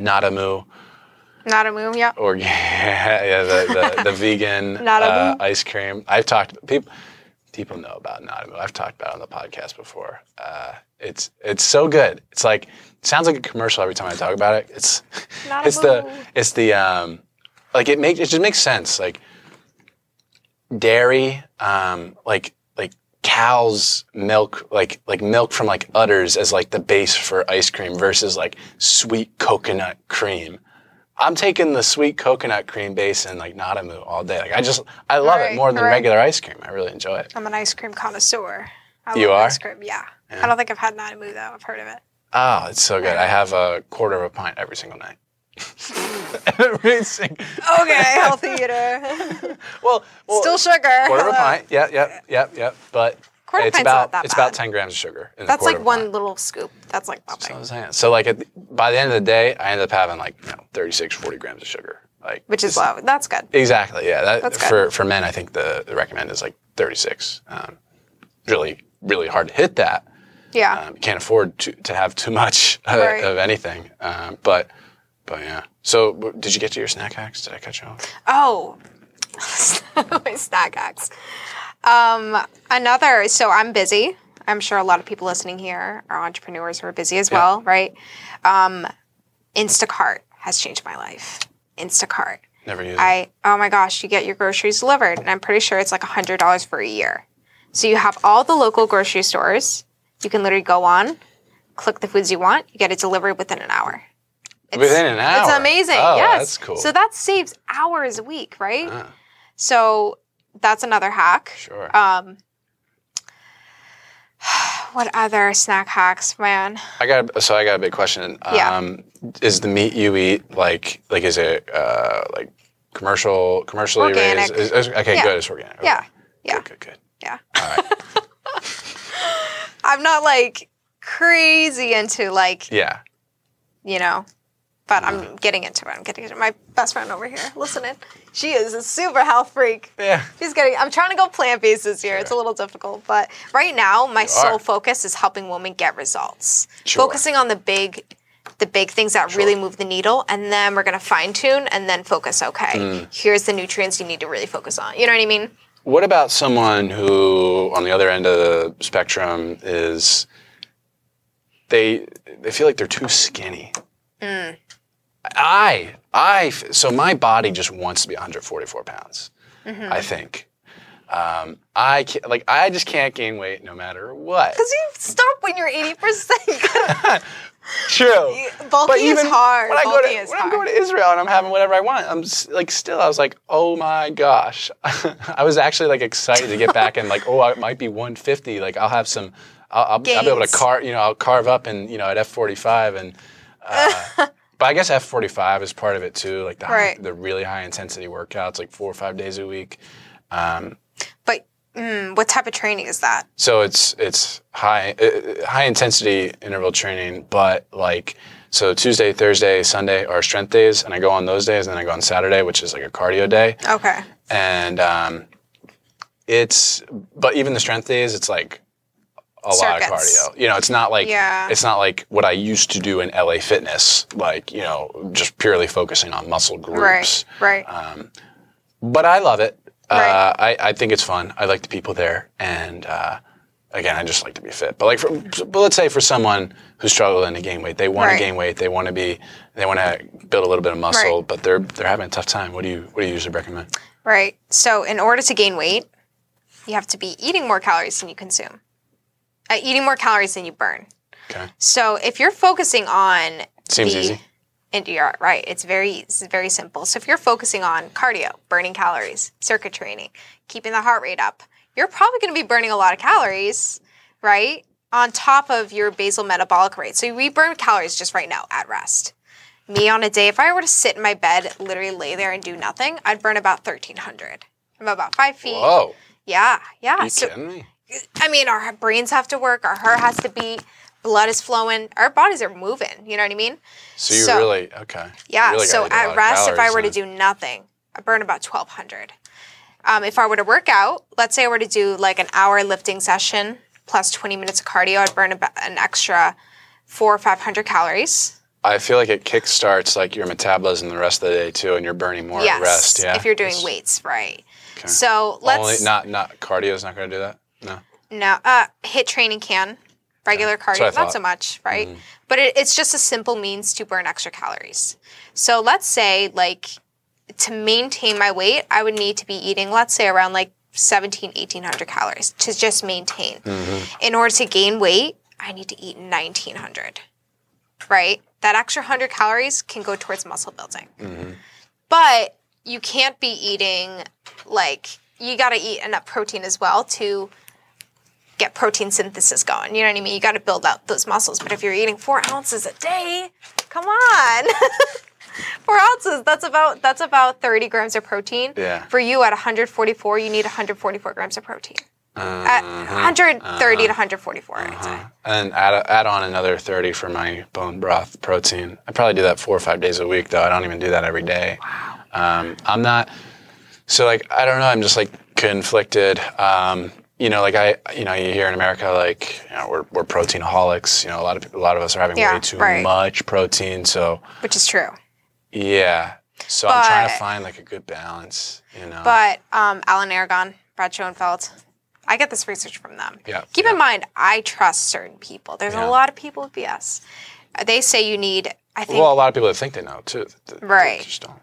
a moon, yeah. or yeah, yeah the the, the vegan uh, ice cream. I've talked people people know about NadaMoo. I've talked about it on the podcast before. Uh, it's it's so good. It's like it sounds like a commercial every time I talk about it. It's it's the it's the um like it makes it just makes sense like dairy um like cow's milk like like milk from like udders as like the base for ice cream versus like sweet coconut cream i'm taking the sweet coconut cream base and like NadaMoo all day like i just i love it more than right. regular ice cream i really enjoy it I'm an ice cream connoisseur. I You love are? ice cream. Yeah. I don't think I've had NadaMoo though. I've heard of it. oh it's so good i have a quarter of a pint every single night every single Okay, healthy eater. well, well Still sugar. quarter of a pint. Yeah, yeah, yeah, yeah. But Quarter it's about it's about ten grams of sugar. In That's like one pint. little scoop. That's like That's nothing. Saying. So like at by the end of the day, I ended up having like you know 36, 40 grams of sugar. Like Which is low. That's good. Exactly. Yeah. That, That's good. for for men, I think the, the recommend is like thirty six. Um, really, really hard to hit that. Yeah. Um, can't afford to, to have too much uh, Right. of anything. Um, but but yeah. So w- did you get to your snack hacks? Did I cut you off? Oh, my snack hacks. Um, another. So I'm busy. I'm sure a lot of people listening here are entrepreneurs who are busy as well, right? Um, Instacart has changed my life. Instacart. Never used. I oh my gosh, you get your groceries delivered, and I'm pretty sure it's like hundred dollars for a year. So you have all the local grocery stores. You can literally go on, click the foods you want, you get it delivered within an hour. It's- Within an hour? It's amazing. Oh, yes. that's cool. So that saves hours a week, right? Ah. So that's another hack. Sure. Um, what other snack hacks, man? I got so I got a big question. Yeah. Um, is the meat you eat like like is it uh, like commercial commercially Organic. raised? Is, is- okay, Yeah. good. It's organic. Okay. Yeah. Yeah. Good, good, good. Yeah. All right. I'm not like crazy into like yeah. you know. But I'm getting into it. I'm getting into it. My best friend over here, listening. She is a super health freak. Yeah. She's getting. I'm trying to go plant based this year. It's a little difficult, but right now my sole are. focus is helping women get results. Sure. Focusing on the big, the big things that really move the needle, and then we're gonna fine tune and then focus. Okay, Mm. here's the nutrients you need to really focus on. You know what I mean? What about someone who, on the other end of the spectrum, is they they feel like they're too skinny? Mm. I I so my body just wants to be 144 pounds. Mm-hmm. I think. Um, I can't, like I just can't gain weight no matter what. Because you stop when you're 80 percent. True. Bulky is hard. When, I go to, is when hard. I go to Israel and I'm having whatever I want, I'm s- like still I was like, oh my gosh. I was actually like excited to get back and like, oh, it might be 150. Like I'll have some. I'll, I'll, I'll be able to carve. You know, I'll carve up and you know at F45 and. Uh, but I guess F45 is part of it too, like the high, the really high intensity workouts, like four or five days a week. But mm, what type of training is that? So it's it's high uh, high intensity interval training, but like so Tuesday, Thursday, Sunday are strength days, and I go on those days, and then I go on Saturday, which is like a cardio day, Okay. and um, it's but even the strength days, it's like a lot of cardio. You know, it's not like Yeah. it's not like what I used to do in LA Fitness, like you know, just purely focusing on muscle groups. Right. Right. But I love it. Uh, Right. I, I think it's fun. I like the people there, and uh, again, I just like to be fit. But like, for, but let's say for someone who's struggling to gain weight, they want Right. to gain weight, they want to be, they want to build a little bit of muscle, Right. but they're they're having a tough time. What do you what do you usually recommend? Right. So, in order to gain weight, you have to be eating more calories than you consume, uh, eating more calories than you burn. Okay, So, if you're focusing on seems the, easy. And you're right. It's very it's very simple. So, if you're focusing on cardio, burning calories, circuit training, keeping the heart rate up, you're probably going to be burning a lot of calories, right? on top of your basal metabolic rate. So we burn calories just right now at rest. Me on a day, if I were to sit in my bed, literally lay there and do nothing, I'd burn about 1,300. I'm about five feet. Whoa. Yeah, yeah. Are You so, kidding me? I mean, our brains have to work, our heart has to beat, blood is flowing, our bodies are moving. You know what I mean? So you So- really okay. Yeah. really so gotta eat a lot at rest, if I were to do nothing, I burn about 1,200. Um, if I were to work out, let's say I were to do like an hour lifting session plus 20 minutes of cardio, I'd burn about an extra four or 500 calories. I feel like it kickstarts like your metabolism the rest of the day too, and you're burning more yes. at rest. Yeah. If you're doing It's weights, right. Okay. So let's Only not not cardio's not going to do that. No. No, uh, HIIT training can. Regular I cardio, not. So much, right? But it, it's just a simple means to burn extra calories. So let's say, like, to maintain my weight, I would need to be eating, let's say, around like 17, 1800 calories to just maintain. Mm-hmm. In order to gain weight, I need to eat 1900, right? That extra 100 calories can go towards muscle building. Mm-hmm. But you can't be eating, like, you got to eat enough protein as well to get protein synthesis going. You know what I mean? You got to build out those muscles. But if you're eating four ounces a day, come on, four ounces. That's about that's about 30 grams of protein. Yeah. For you at 144, you need 144 grams of protein. Uh-huh. At 130 to 144, I'd say. And add add on another thirty for my bone broth protein. I probably do that four or five days a week, though. I don't even do that every day. Wow. Um, I'm not. So like I don't know. I'm just like conflicted. Um, you know, like I, you know, you hear in America, like you know, we're we're proteinaholics. You know, a lot of a lot of us are having Yeah, way too right. much protein. So Which is true. yeah. So I'm trying to find like a good balance. You know. But um, Alan Aragon, Brad Schoenfeld, I get this research from them. Yeah, Keep yeah. in mind, I trust certain people. There's Yeah. a lot of people with BS. They say you need, I think, well, a lot of people that think they know too. that- that Right. Just don't.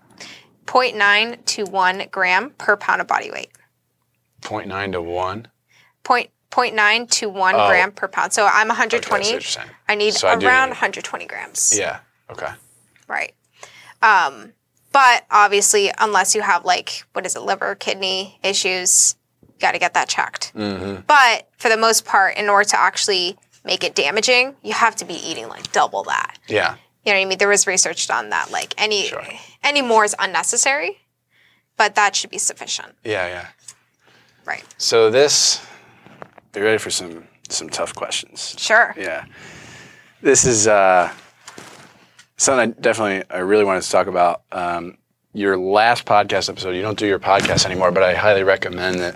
0.9 to 1 gram per pound of body weight. 0.9 to one. Point, 0.9 to 1 Oh. gram per pound. So I'm 120. see what you're saying. I need So I around need- 120 grams. Yeah. Okay. Right. Um, but obviously, unless you have like, what is it, liver, kidney issues, you got to get that checked. Mm-hmm. But for the most part, in order to actually make it damaging, you have to be eating like double that. Yeah. You know what I mean? There was research done that like any Sure. any more is unnecessary, but that should be sufficient. Yeah. Yeah. Right. So this, be ready for some some tough questions. Sure. Yeah. This is uh, something I definitely I really wanted to talk about. Um, your last podcast episode. You don't do your podcast anymore, but I highly recommend that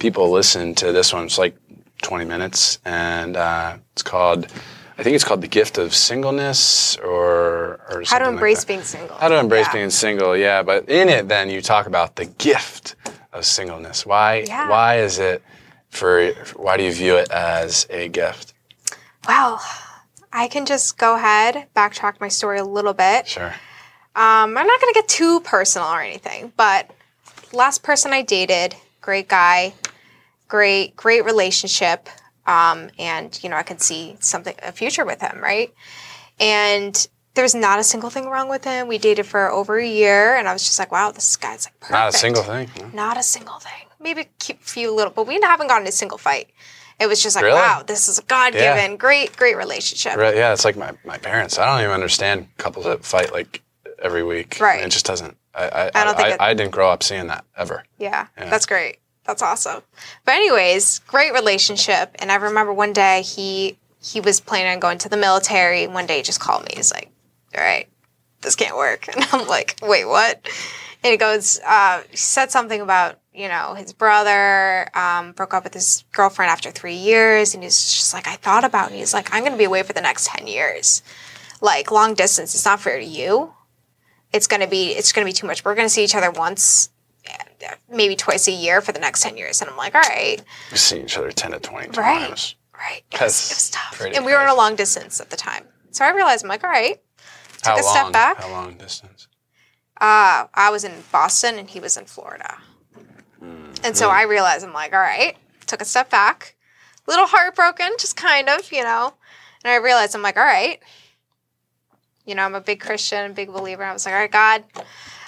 people listen to this one. It's like 20 minutes, and uh, it's called. I think it's called the gift of singleness, or or How to like embrace that. being single. How to embrace Yeah. being single, yeah. But in it, then you talk about the gift of singleness. Why? Yeah. Why is it for? Why do you view it as a gift? Well, I can just go ahead, backtrack my story a little bit. Sure. Um, I'm not going to get too personal or anything, but last person I dated, great guy, great, great relationship. Um, and, you know, I could see something, a future with him, right? And there's not a single thing wrong with him. We dated for over a year, and I was just like, wow, this guy's like perfect. Not a single thing. no? Not a single thing. Maybe a few little, but we haven't gotten a single fight. It was just like, Really? wow, this is a God given, great, great relationship. Right, yeah, it's like my, my parents. I don't even understand couples that fight like every week. Right. It just doesn't. I I, I don't think I, I didn't grow up seeing that ever. Yeah, that's great. That's awesome. But anyways, great relationship. And I remember one day he he was planning on going to the military. One day he just called me. He's like, "All right, this can't work." And I'm like, "Wait, what?" And he goes, uh, he said something about you know his brother um, broke up with his girlfriend after three years, and he's just like, "I thought about." it. He's like, "I'm going to be away for the next ten years, like long distance. It's not fair to you." It's gonna be it's gonna be too much. We're gonna see each other once maybe twice a year for the next 10 years. And I'm like, all right, We've seen each other 10 to 20 Right. times. right. It was, it was tough. And we were in a long distance at the time. So I realized, I'm like, all right. How a long? step back. How long distance? Uh, I was in Boston and he was in Florida. And so I realized, I'm like, all right. Took a step back. Little heartbroken, just kind of, you know. And I realized, I'm like, all right. You know, I'm a big Christian, big believer. I was like, all right, God,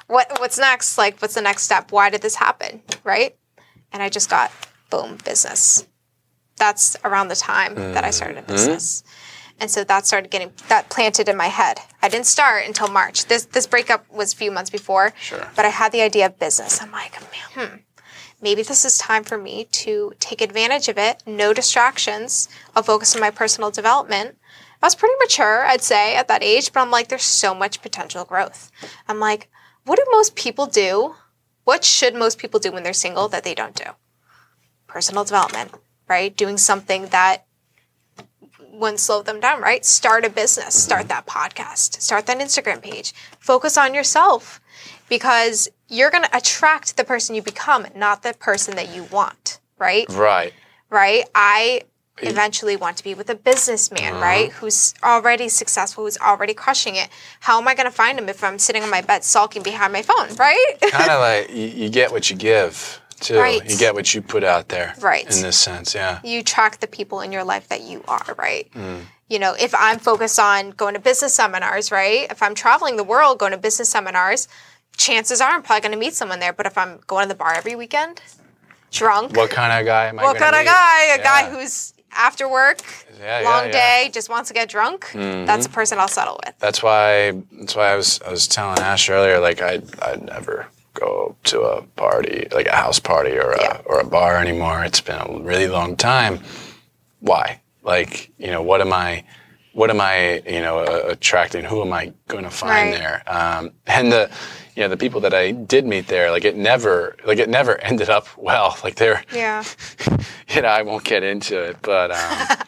what what's next? Like, what's the next step? Why did this happen? Right? And I just got boom, business. that's around the time that I started a business. And so that started getting that planted in my head. I didn't start until March. This this breakup was a few months before. Sure. But I had the idea of business. I'm like, hmm, maybe this is time for me to take advantage of it. No distractions. I'll focus on my personal development. I was pretty mature, I'd say, at that age, but I'm like, there's so much potential growth. I'm like, what do most people do? What should most people do when they're single that they don't do? Personal development, right? Doing something that wouldn't slow them down, right? Start a business, start that podcast, start that Instagram page, focus on yourself because you're going to attract the person you become, not the person that you want, right? Right. Right? I eventually want to be with a businessman, Uh-huh. right? Who's already successful, who's already crushing it. How am I going to find him if I'm sitting on my bed sulking behind my phone, right? kind of like you, you get what you give too. Right. You get what you put out there. Right. In this sense, yeah. you track the people in your life that you are, right? Mm. You know, if I'm focused on going to business seminars, right? If I'm traveling the world going to business seminars, chances are I'm probably going to meet someone there. But if I'm going to the bar every weekend, drunk, What kind of guy am I? what kind of guy? A Yeah. guy who's after work, Yeah, long yeah. Mm-hmm. day, just wants to get drunk. That's a person I'll settle with. That's why. That's why I was. I was telling Ash earlier. Like I. I'd never go to a party, like a house party or a or a bar anymore. It's been a really long time. Why? Like you know, what am I? What am I? You know, uh, attracting? Who am I going to find Right. there? Um, and the. You know the people that I did meet there, like it never, like it never ended up well. Like they're, Yeah. you know, I won't get into it, but um,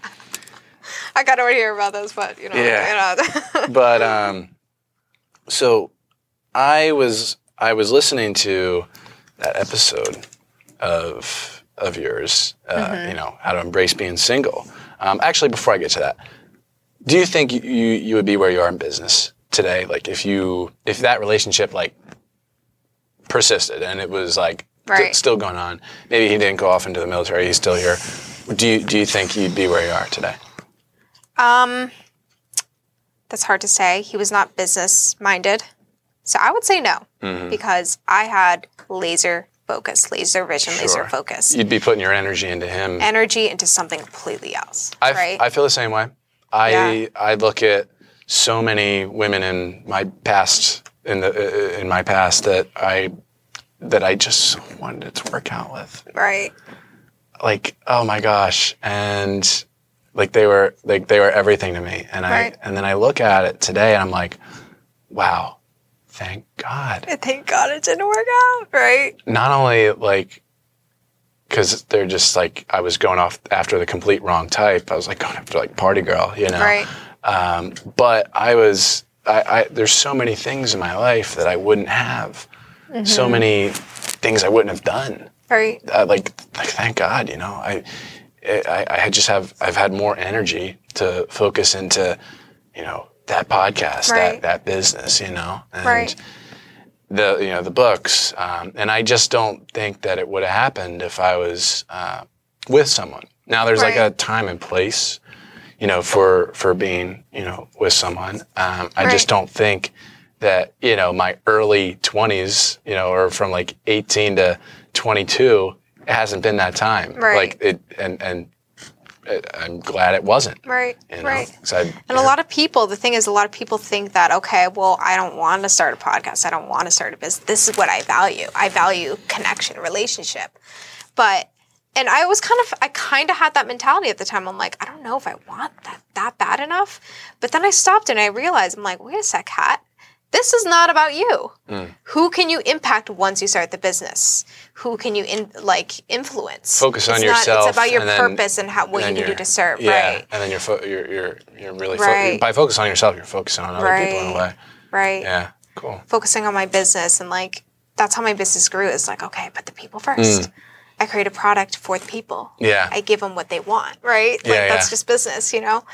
I got to hear about this, but, you know. Yeah. You know. but um, so I was I was listening to that episode of of yours, uh, you know, how to embrace being single. Um, actually, before I get to that, do you think you you would be where you are in business today? Like, if you if that relationship like persisted and it was like Right. still going on, maybe he didn't go off into the military, he's still here. Do you do you think you'd be where you are today? Um, that's hard to say. He was not business minded. So I would say no Mm-hmm. because I had laser focus, laser vision, laser focus, You'd be putting your energy into him. energy into something completely else. I, right? I feel the same way. I Yeah. I look at so many women in my past in the uh, in my past that I that I just wanted to work out with. right. Like oh my gosh, and like they were like they were everything to me. And I and then I look at it today and I'm like, wow, thank God. Thank God it didn't work out. Right. Not only like because they're just like I was going off after the complete wrong type. I was like going after like party girl, you know. Right. Um, but I was, I, I, there's so many things in my life that I wouldn't have. Mm-hmm. So many things I wouldn't have done. Right. Uh, like, like, thank God, you know, I, I, I had just have, I've had more energy to focus into, you know, that podcast, Right. that, that business, you know, and Right. the, you know, the books. Um, and I just don't think that it would have happened if I was, uh, with someone. Now there's like a time and place, you know, for, for being, you know, with someone. Um, I just don't think that, you know, my early twenties, you know, or from like 18 to 22, it hasn't been that time. Right. Like it, and, and I'm glad it wasn't. Right. You know? Right. I- And a lot of people, the thing is, a lot of people think that, okay, well, I don't want to start a podcast. I don't want to start a business. This is what I value. I value connection, relationship. But, and I was kind of, I kind of had that mentality at the time. I'm like, I don't know if I want that that bad enough. But then I stopped and I realized, I'm like, wait a sec, Kat. This is not about you. Mm. Who can you impact once you start the business? Who can you in, like influence? Focus on It's yourself It's about your and then- purpose and how what you and can do to serve. Yeah, Right. and then you're fo- you're you're you're really fo- Right. by focusing on yourself, you're focusing on other people in a way. Right. Yeah, cool. focusing on my business and like that's how my business grew is like okay put the people first i create a product for the people. Yeah. i give them what they want right Yeah, like that's just business you know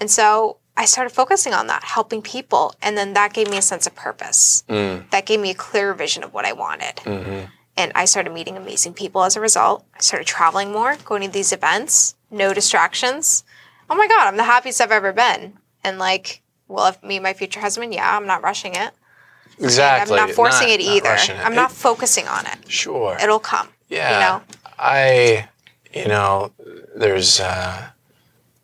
and so i started focusing on that helping people and then that gave me a sense of purpose Mm. that gave me a clear vision of what i wanted Mm-hmm. and i started meeting amazing people as a result i started traveling more going to these events no distractions oh my god i'm the happiest i've ever been and like will if me my future husband yeah i'm not rushing it Exactly. I'm not forcing it either. it. I'm not focusing on it. sure. It'll come. Yeah. You know? I you know, there's a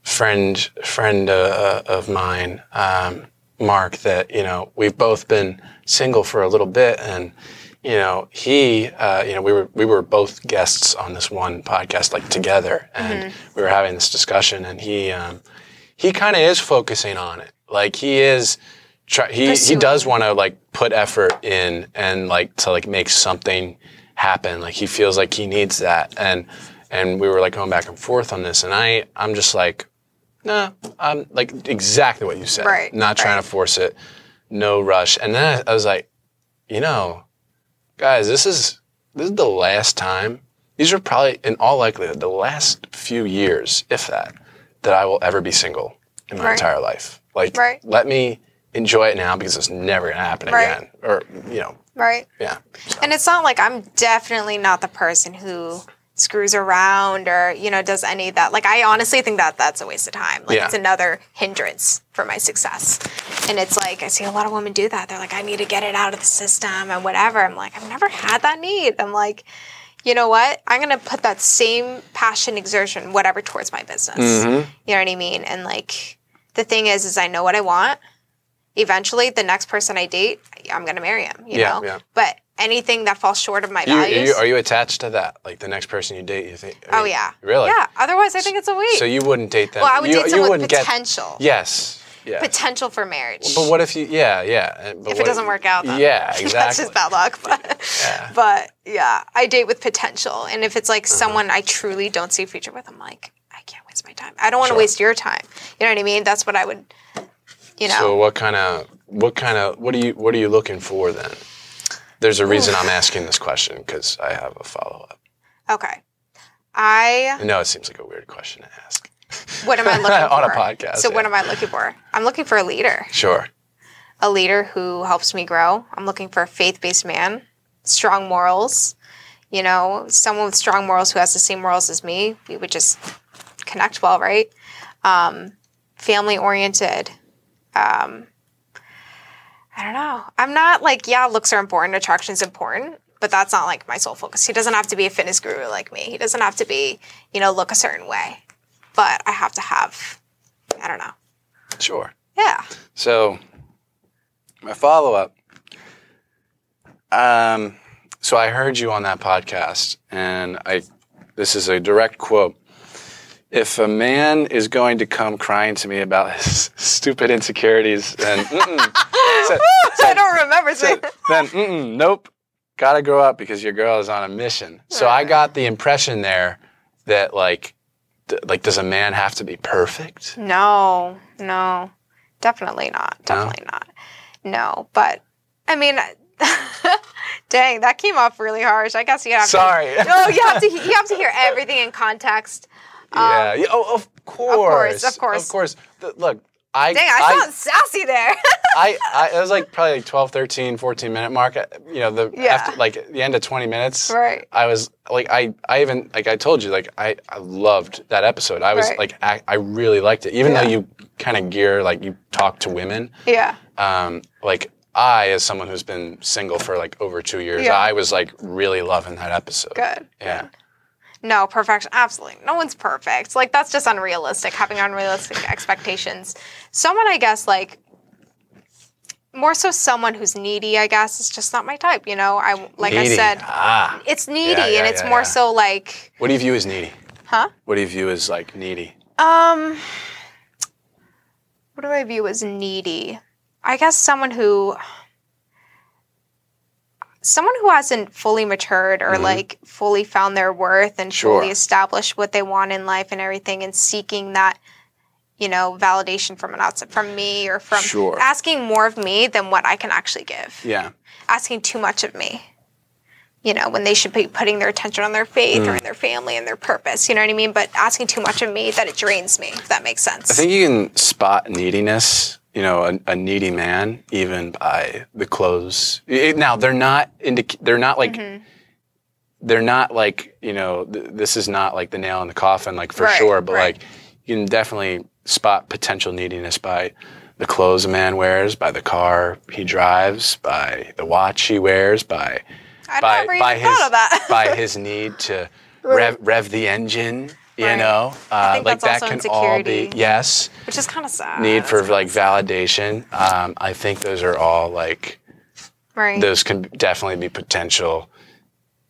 friend friend uh, of mine, um, Mark, that you know we've both been single for a little bit, and you know he, uh, you know, we were we were both guests on this one podcast like together, and we were having this discussion, and he um, he kind of is focusing on it, like he is. Try, he he does want to like put effort in and like to like make something happen. Like he feels like he needs that, and and we were like going back and forth on this, and I I'm just like, nah, I'm like exactly what you said. Right, Not trying right. to force it, no rush. And then I, I was like, you know, guys, this is this is the last time. These are probably in all likelihood the last few years, if that, that I will ever be single in my Right. entire life. Like, Right. let me enjoy it now because it's never gonna happen Right. again. Or you know, Right. yeah. So, And it's not like I'm definitely not the person who screws around or you know does any of that. Like I honestly think that that's a waste of time. Like Yeah. it's another hindrance for my success. And it's like I see a lot of women do that. They're like, I need to get it out of the system and whatever. I'm like, I've never had that need. I'm like, you know what? I'm gonna put that same passion, exertion, whatever, towards my business. Mm-hmm. You know what I mean? And like the thing is, is I know what I want. Eventually, the next person I date, I'm gonna marry him. You Yeah, know. yeah. But anything that falls short of my You, are, values. you, are you attached to that? Like the next person you date, you think? I oh mean, yeah. Really? Yeah. Otherwise, I think it's a waste. So you wouldn't date them? well, I would you, date someone with wouldn't get- potential. Yes. Yeah. Potential for marriage. But what if you? Yeah, yeah. But if it doesn't work out, then Yeah, exactly. that's just bad luck. But, Yeah. but yeah, I date with potential, and if it's like Uh-huh. someone I truly don't see a future with, I'm like, I can't waste my time. I don't want to Sure. waste your time. You know what I mean? That's what I would. You know. So what kind of what kind of what are you what are you looking for then? There's a reason I'm asking this question because I have a follow up. okay. I know it seems like a weird question to ask. what am I looking for On a podcast, So what am I looking for? I'm looking for a leader. Sure. a leader who helps me grow. I'm looking for a faith based man, strong morals. You know, someone with strong morals who has the same morals as me. We would just connect well, right? Um, family oriented. Um, I don't know. I'm not like, yeah, looks are important, attraction is important, but that's not like my sole focus. He doesn't have to be a fitness guru like me. He doesn't have to be, you know, look a certain way. But I have to have, I don't know. Sure. Yeah. So my follow up. Um, so I heard you on that podcast, and I this is a direct quote. If a man is going to come crying to me about his stupid insecurities, so- I don't remember then mm-mm, nope, gotta grow up because your girl is on a mission. So I got the impression there that like, th- like does a man have to be perfect? No, no, definitely not. Definitely not. No, but I mean, dang, that came off really harsh. I guess you have Sorry. to. No, you have to. You have to hear everything in context. Yeah. yeah. Oh, of course. of course. Of course. Th- Look, I, Dang, I, I, felt sassy there. I, I, it was like probably like 12, 13, 14 minute mark. uh, You know, the Yeah. after like the end of 20 minutes. Right. I was like, I, I even like I told you, like I, I loved that episode. I was Right. like, I, I really liked it, even Yeah. though you kind of gear like you talk to women. yeah. Um, like I, as someone who's been single for like over two years, Yeah. I was like really loving that episode. Good. Yeah. No, perfection. Absolutely. No one's perfect. Like, that's just unrealistic, having unrealistic expectations. Someone, I guess, like, more so someone who's needy, I guess, is just not my type. You know, I, like I said, Ah. it's needy Yeah, yeah, and it's yeah, more so like, What do you view as needy? huh? What do you view as like needy? Um, what do I view as needy? I guess someone who, someone who hasn't fully matured or like fully found their worth and Mm-hmm. Sure. fully established what they want in life and everything, and seeking that, you know, validation from an outside, from me or from Sure. asking more of me than what I can actually give, Yeah. asking too much of me. You know, when they should be putting their attention on their faith Mm. or in their family and their purpose. You know what I mean? But asking too much of me that it drains me, if that makes sense. I think you can spot neediness, you know, a, a needy man even by the clothes. It- now they're not indic- they're not like Mm-hmm. they're not like you know th- this is not like the nail in the coffin like for Right, sure, but right. like you can definitely spot potential neediness by the clothes a man wears, by the car he drives, by the watch he wears, by I by by his by his need to rev, rev the engine. You Right. know, I uh, think like that's that also can all be insecurity. yes. Which is kind of sad. Need for like validation. Um, I think those are all like right. those can definitely be potential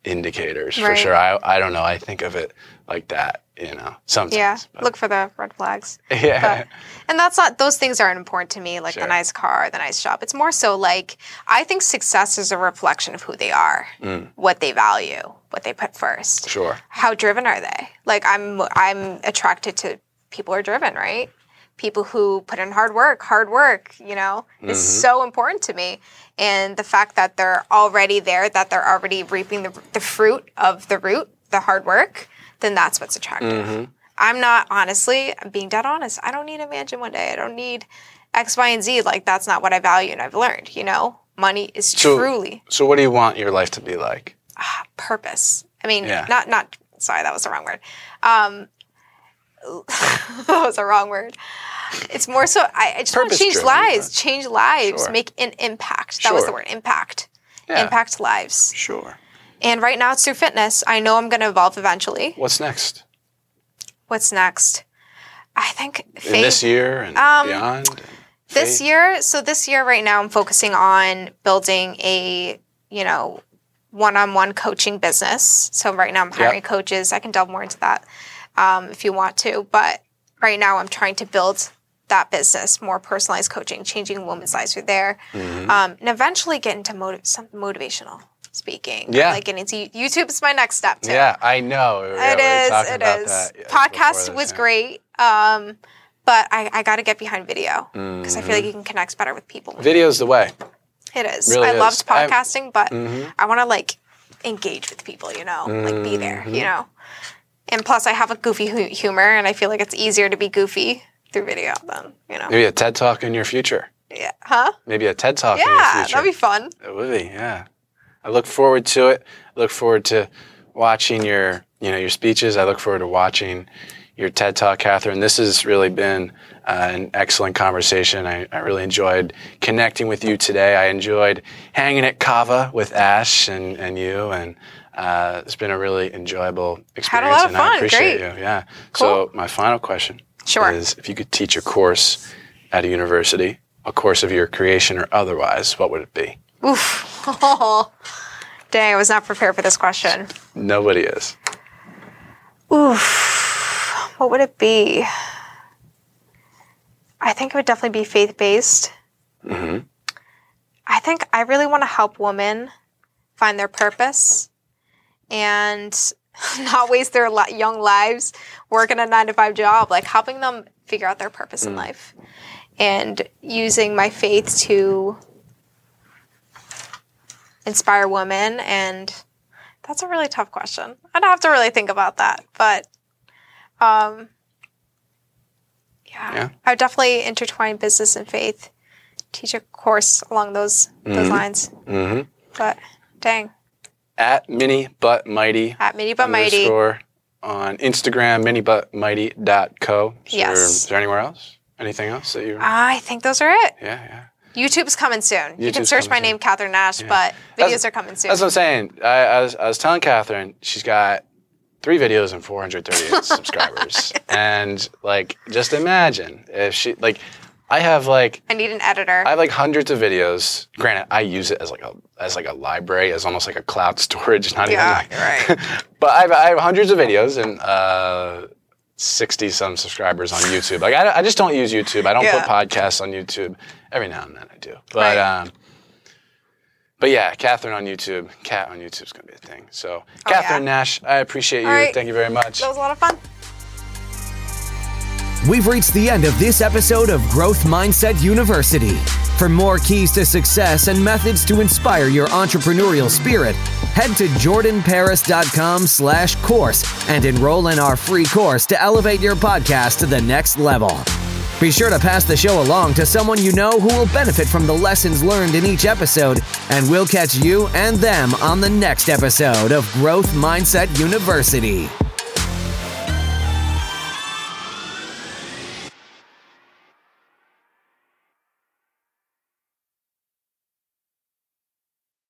indicators for sure. I I don't know. I think of it like that. You know, sometimes. yeah. but- Look for the red flags. yeah. But, and that's not those things aren't important to me, like Sure. the nice car, the nice job. It's more so like I think success is a reflection of who they are, what they value, what they put first. Mm. Sure. How driven are they? Like I'm I'm attracted to people who are driven, right? People who put in hard work, hard work, you know, is Mm-hmm. so important to me. And the fact that they're already there, that they're already reaping the, the fruit of the root, the hard work, then that's what's attractive. Mm-hmm. I'm not honestly, I'm being dead honest. I don't need a mansion one day. I don't need X, Y, and Z. Like that's not what I value and I've learned, you know? Money is So- truly So, what do you want your life to be like? purpose. I mean, Yeah. not not sorry, that was the wrong word. Um that was the wrong word. It's more so I, I just want to change lives, change lives, Sure. make an impact. That was the word, impact. Yeah. Impact lives. Sure. And right now it's through fitness. I know I'm going to evolve eventually. What's next? What's next? I think faith. In this year and Um, beyond? and this year so this year right now i'm focusing on building a you know one-on-one coaching business so right now i'm hiring Yep. coaches i can delve more into that um, if you want to but right now i'm trying to build that business more personalized coaching changing women's lives through there Mm-hmm. um, and eventually get into motiv- some motivational speaking Yeah. like getting into youtube is my next step too Yeah, I know. It is. It is. yeah, Podcast was yeah. great, um, but I, I got to get behind video because I feel Mm-hmm. like you can connect better with people. Video's the way. It is. Really I is. loved I've- podcasting, but Mm-hmm. I want to like engage with people. You know, like be there. Mm-hmm. You know, and plus I have a goofy hu- humor, and I feel like it's easier to be goofy through video than you know. Maybe a TED Talk in your future. Yeah. Huh? Maybe a TED Talk in your Yeah, that'd be fun. It would be, yeah. I look forward to it. I look forward to watching your, you know, your speeches. I look forward to watching your TED Talk, Kathryn. This has really been uh, an excellent conversation. I, I really enjoyed connecting with you today. I enjoyed hanging at Kava with Ash and, and you, and uh, it's been a really enjoyable experience. Had a lot of and I fun. appreciate Great. you. Yeah. Cool. So my final question Sure. is: If you could teach a course at a university, a course of your creation or otherwise, what would it be? Oof. Oh, dang! I was not prepared for this question. Nobody is. Oof. What would it be? I think it would definitely be faith based. Mm-hmm. I think I really want to help women find their purpose and not waste their li- young lives working a nine to five job, like helping them figure out their purpose Mm. in life and using my faith to inspire women. And that's a really tough question. I'd have to really think about that. But um, yeah, Yeah. I would definitely intertwine business and faith, teach a course along those those lines. Mm-hmm. But dang, At mini but mighty at Mini but Mighty. on Instagram, minibutmighty.co. Is there, Yes. is there anywhere else? Anything else that you? I think those are it. yeah, yeah. YouTube's coming soon. you can search my soon. name, Kathryn Nash, but videos That's- are coming soon. That's what I'm saying. I, I, was, I was telling Kathryn she's got three videos and 438 subscribers, and like, just imagine if she like, I have like I need an editor. I have like hundreds of videos. Granted, I use it as like a as like a library, as almost like a cloud storage, not yeah, even. Like, right. but I have, I have hundreds of videos and uh, sixty some subscribers on YouTube. Like I, I just don't use YouTube. I don't Yeah. put podcasts on YouTube. Every now and then I do. But Right. um, but yeah, Kathryn on YouTube. Cat on YouTube is gonna be a thing. So Kathryn Oh, yeah. Nash, I appreciate you. Right. Thank you very much. That was a lot of fun. We've reached the end of this episode of Growth Mindset University. For more keys to success and methods to inspire your entrepreneurial spirit, head to jordanparis.com slash course and enroll in our free course to elevate your podcast to the next level. Be sure to pass the show along to someone you know who will benefit from the lessons learned in each episode, and we'll catch you and them on the next episode of Growth Mindset University.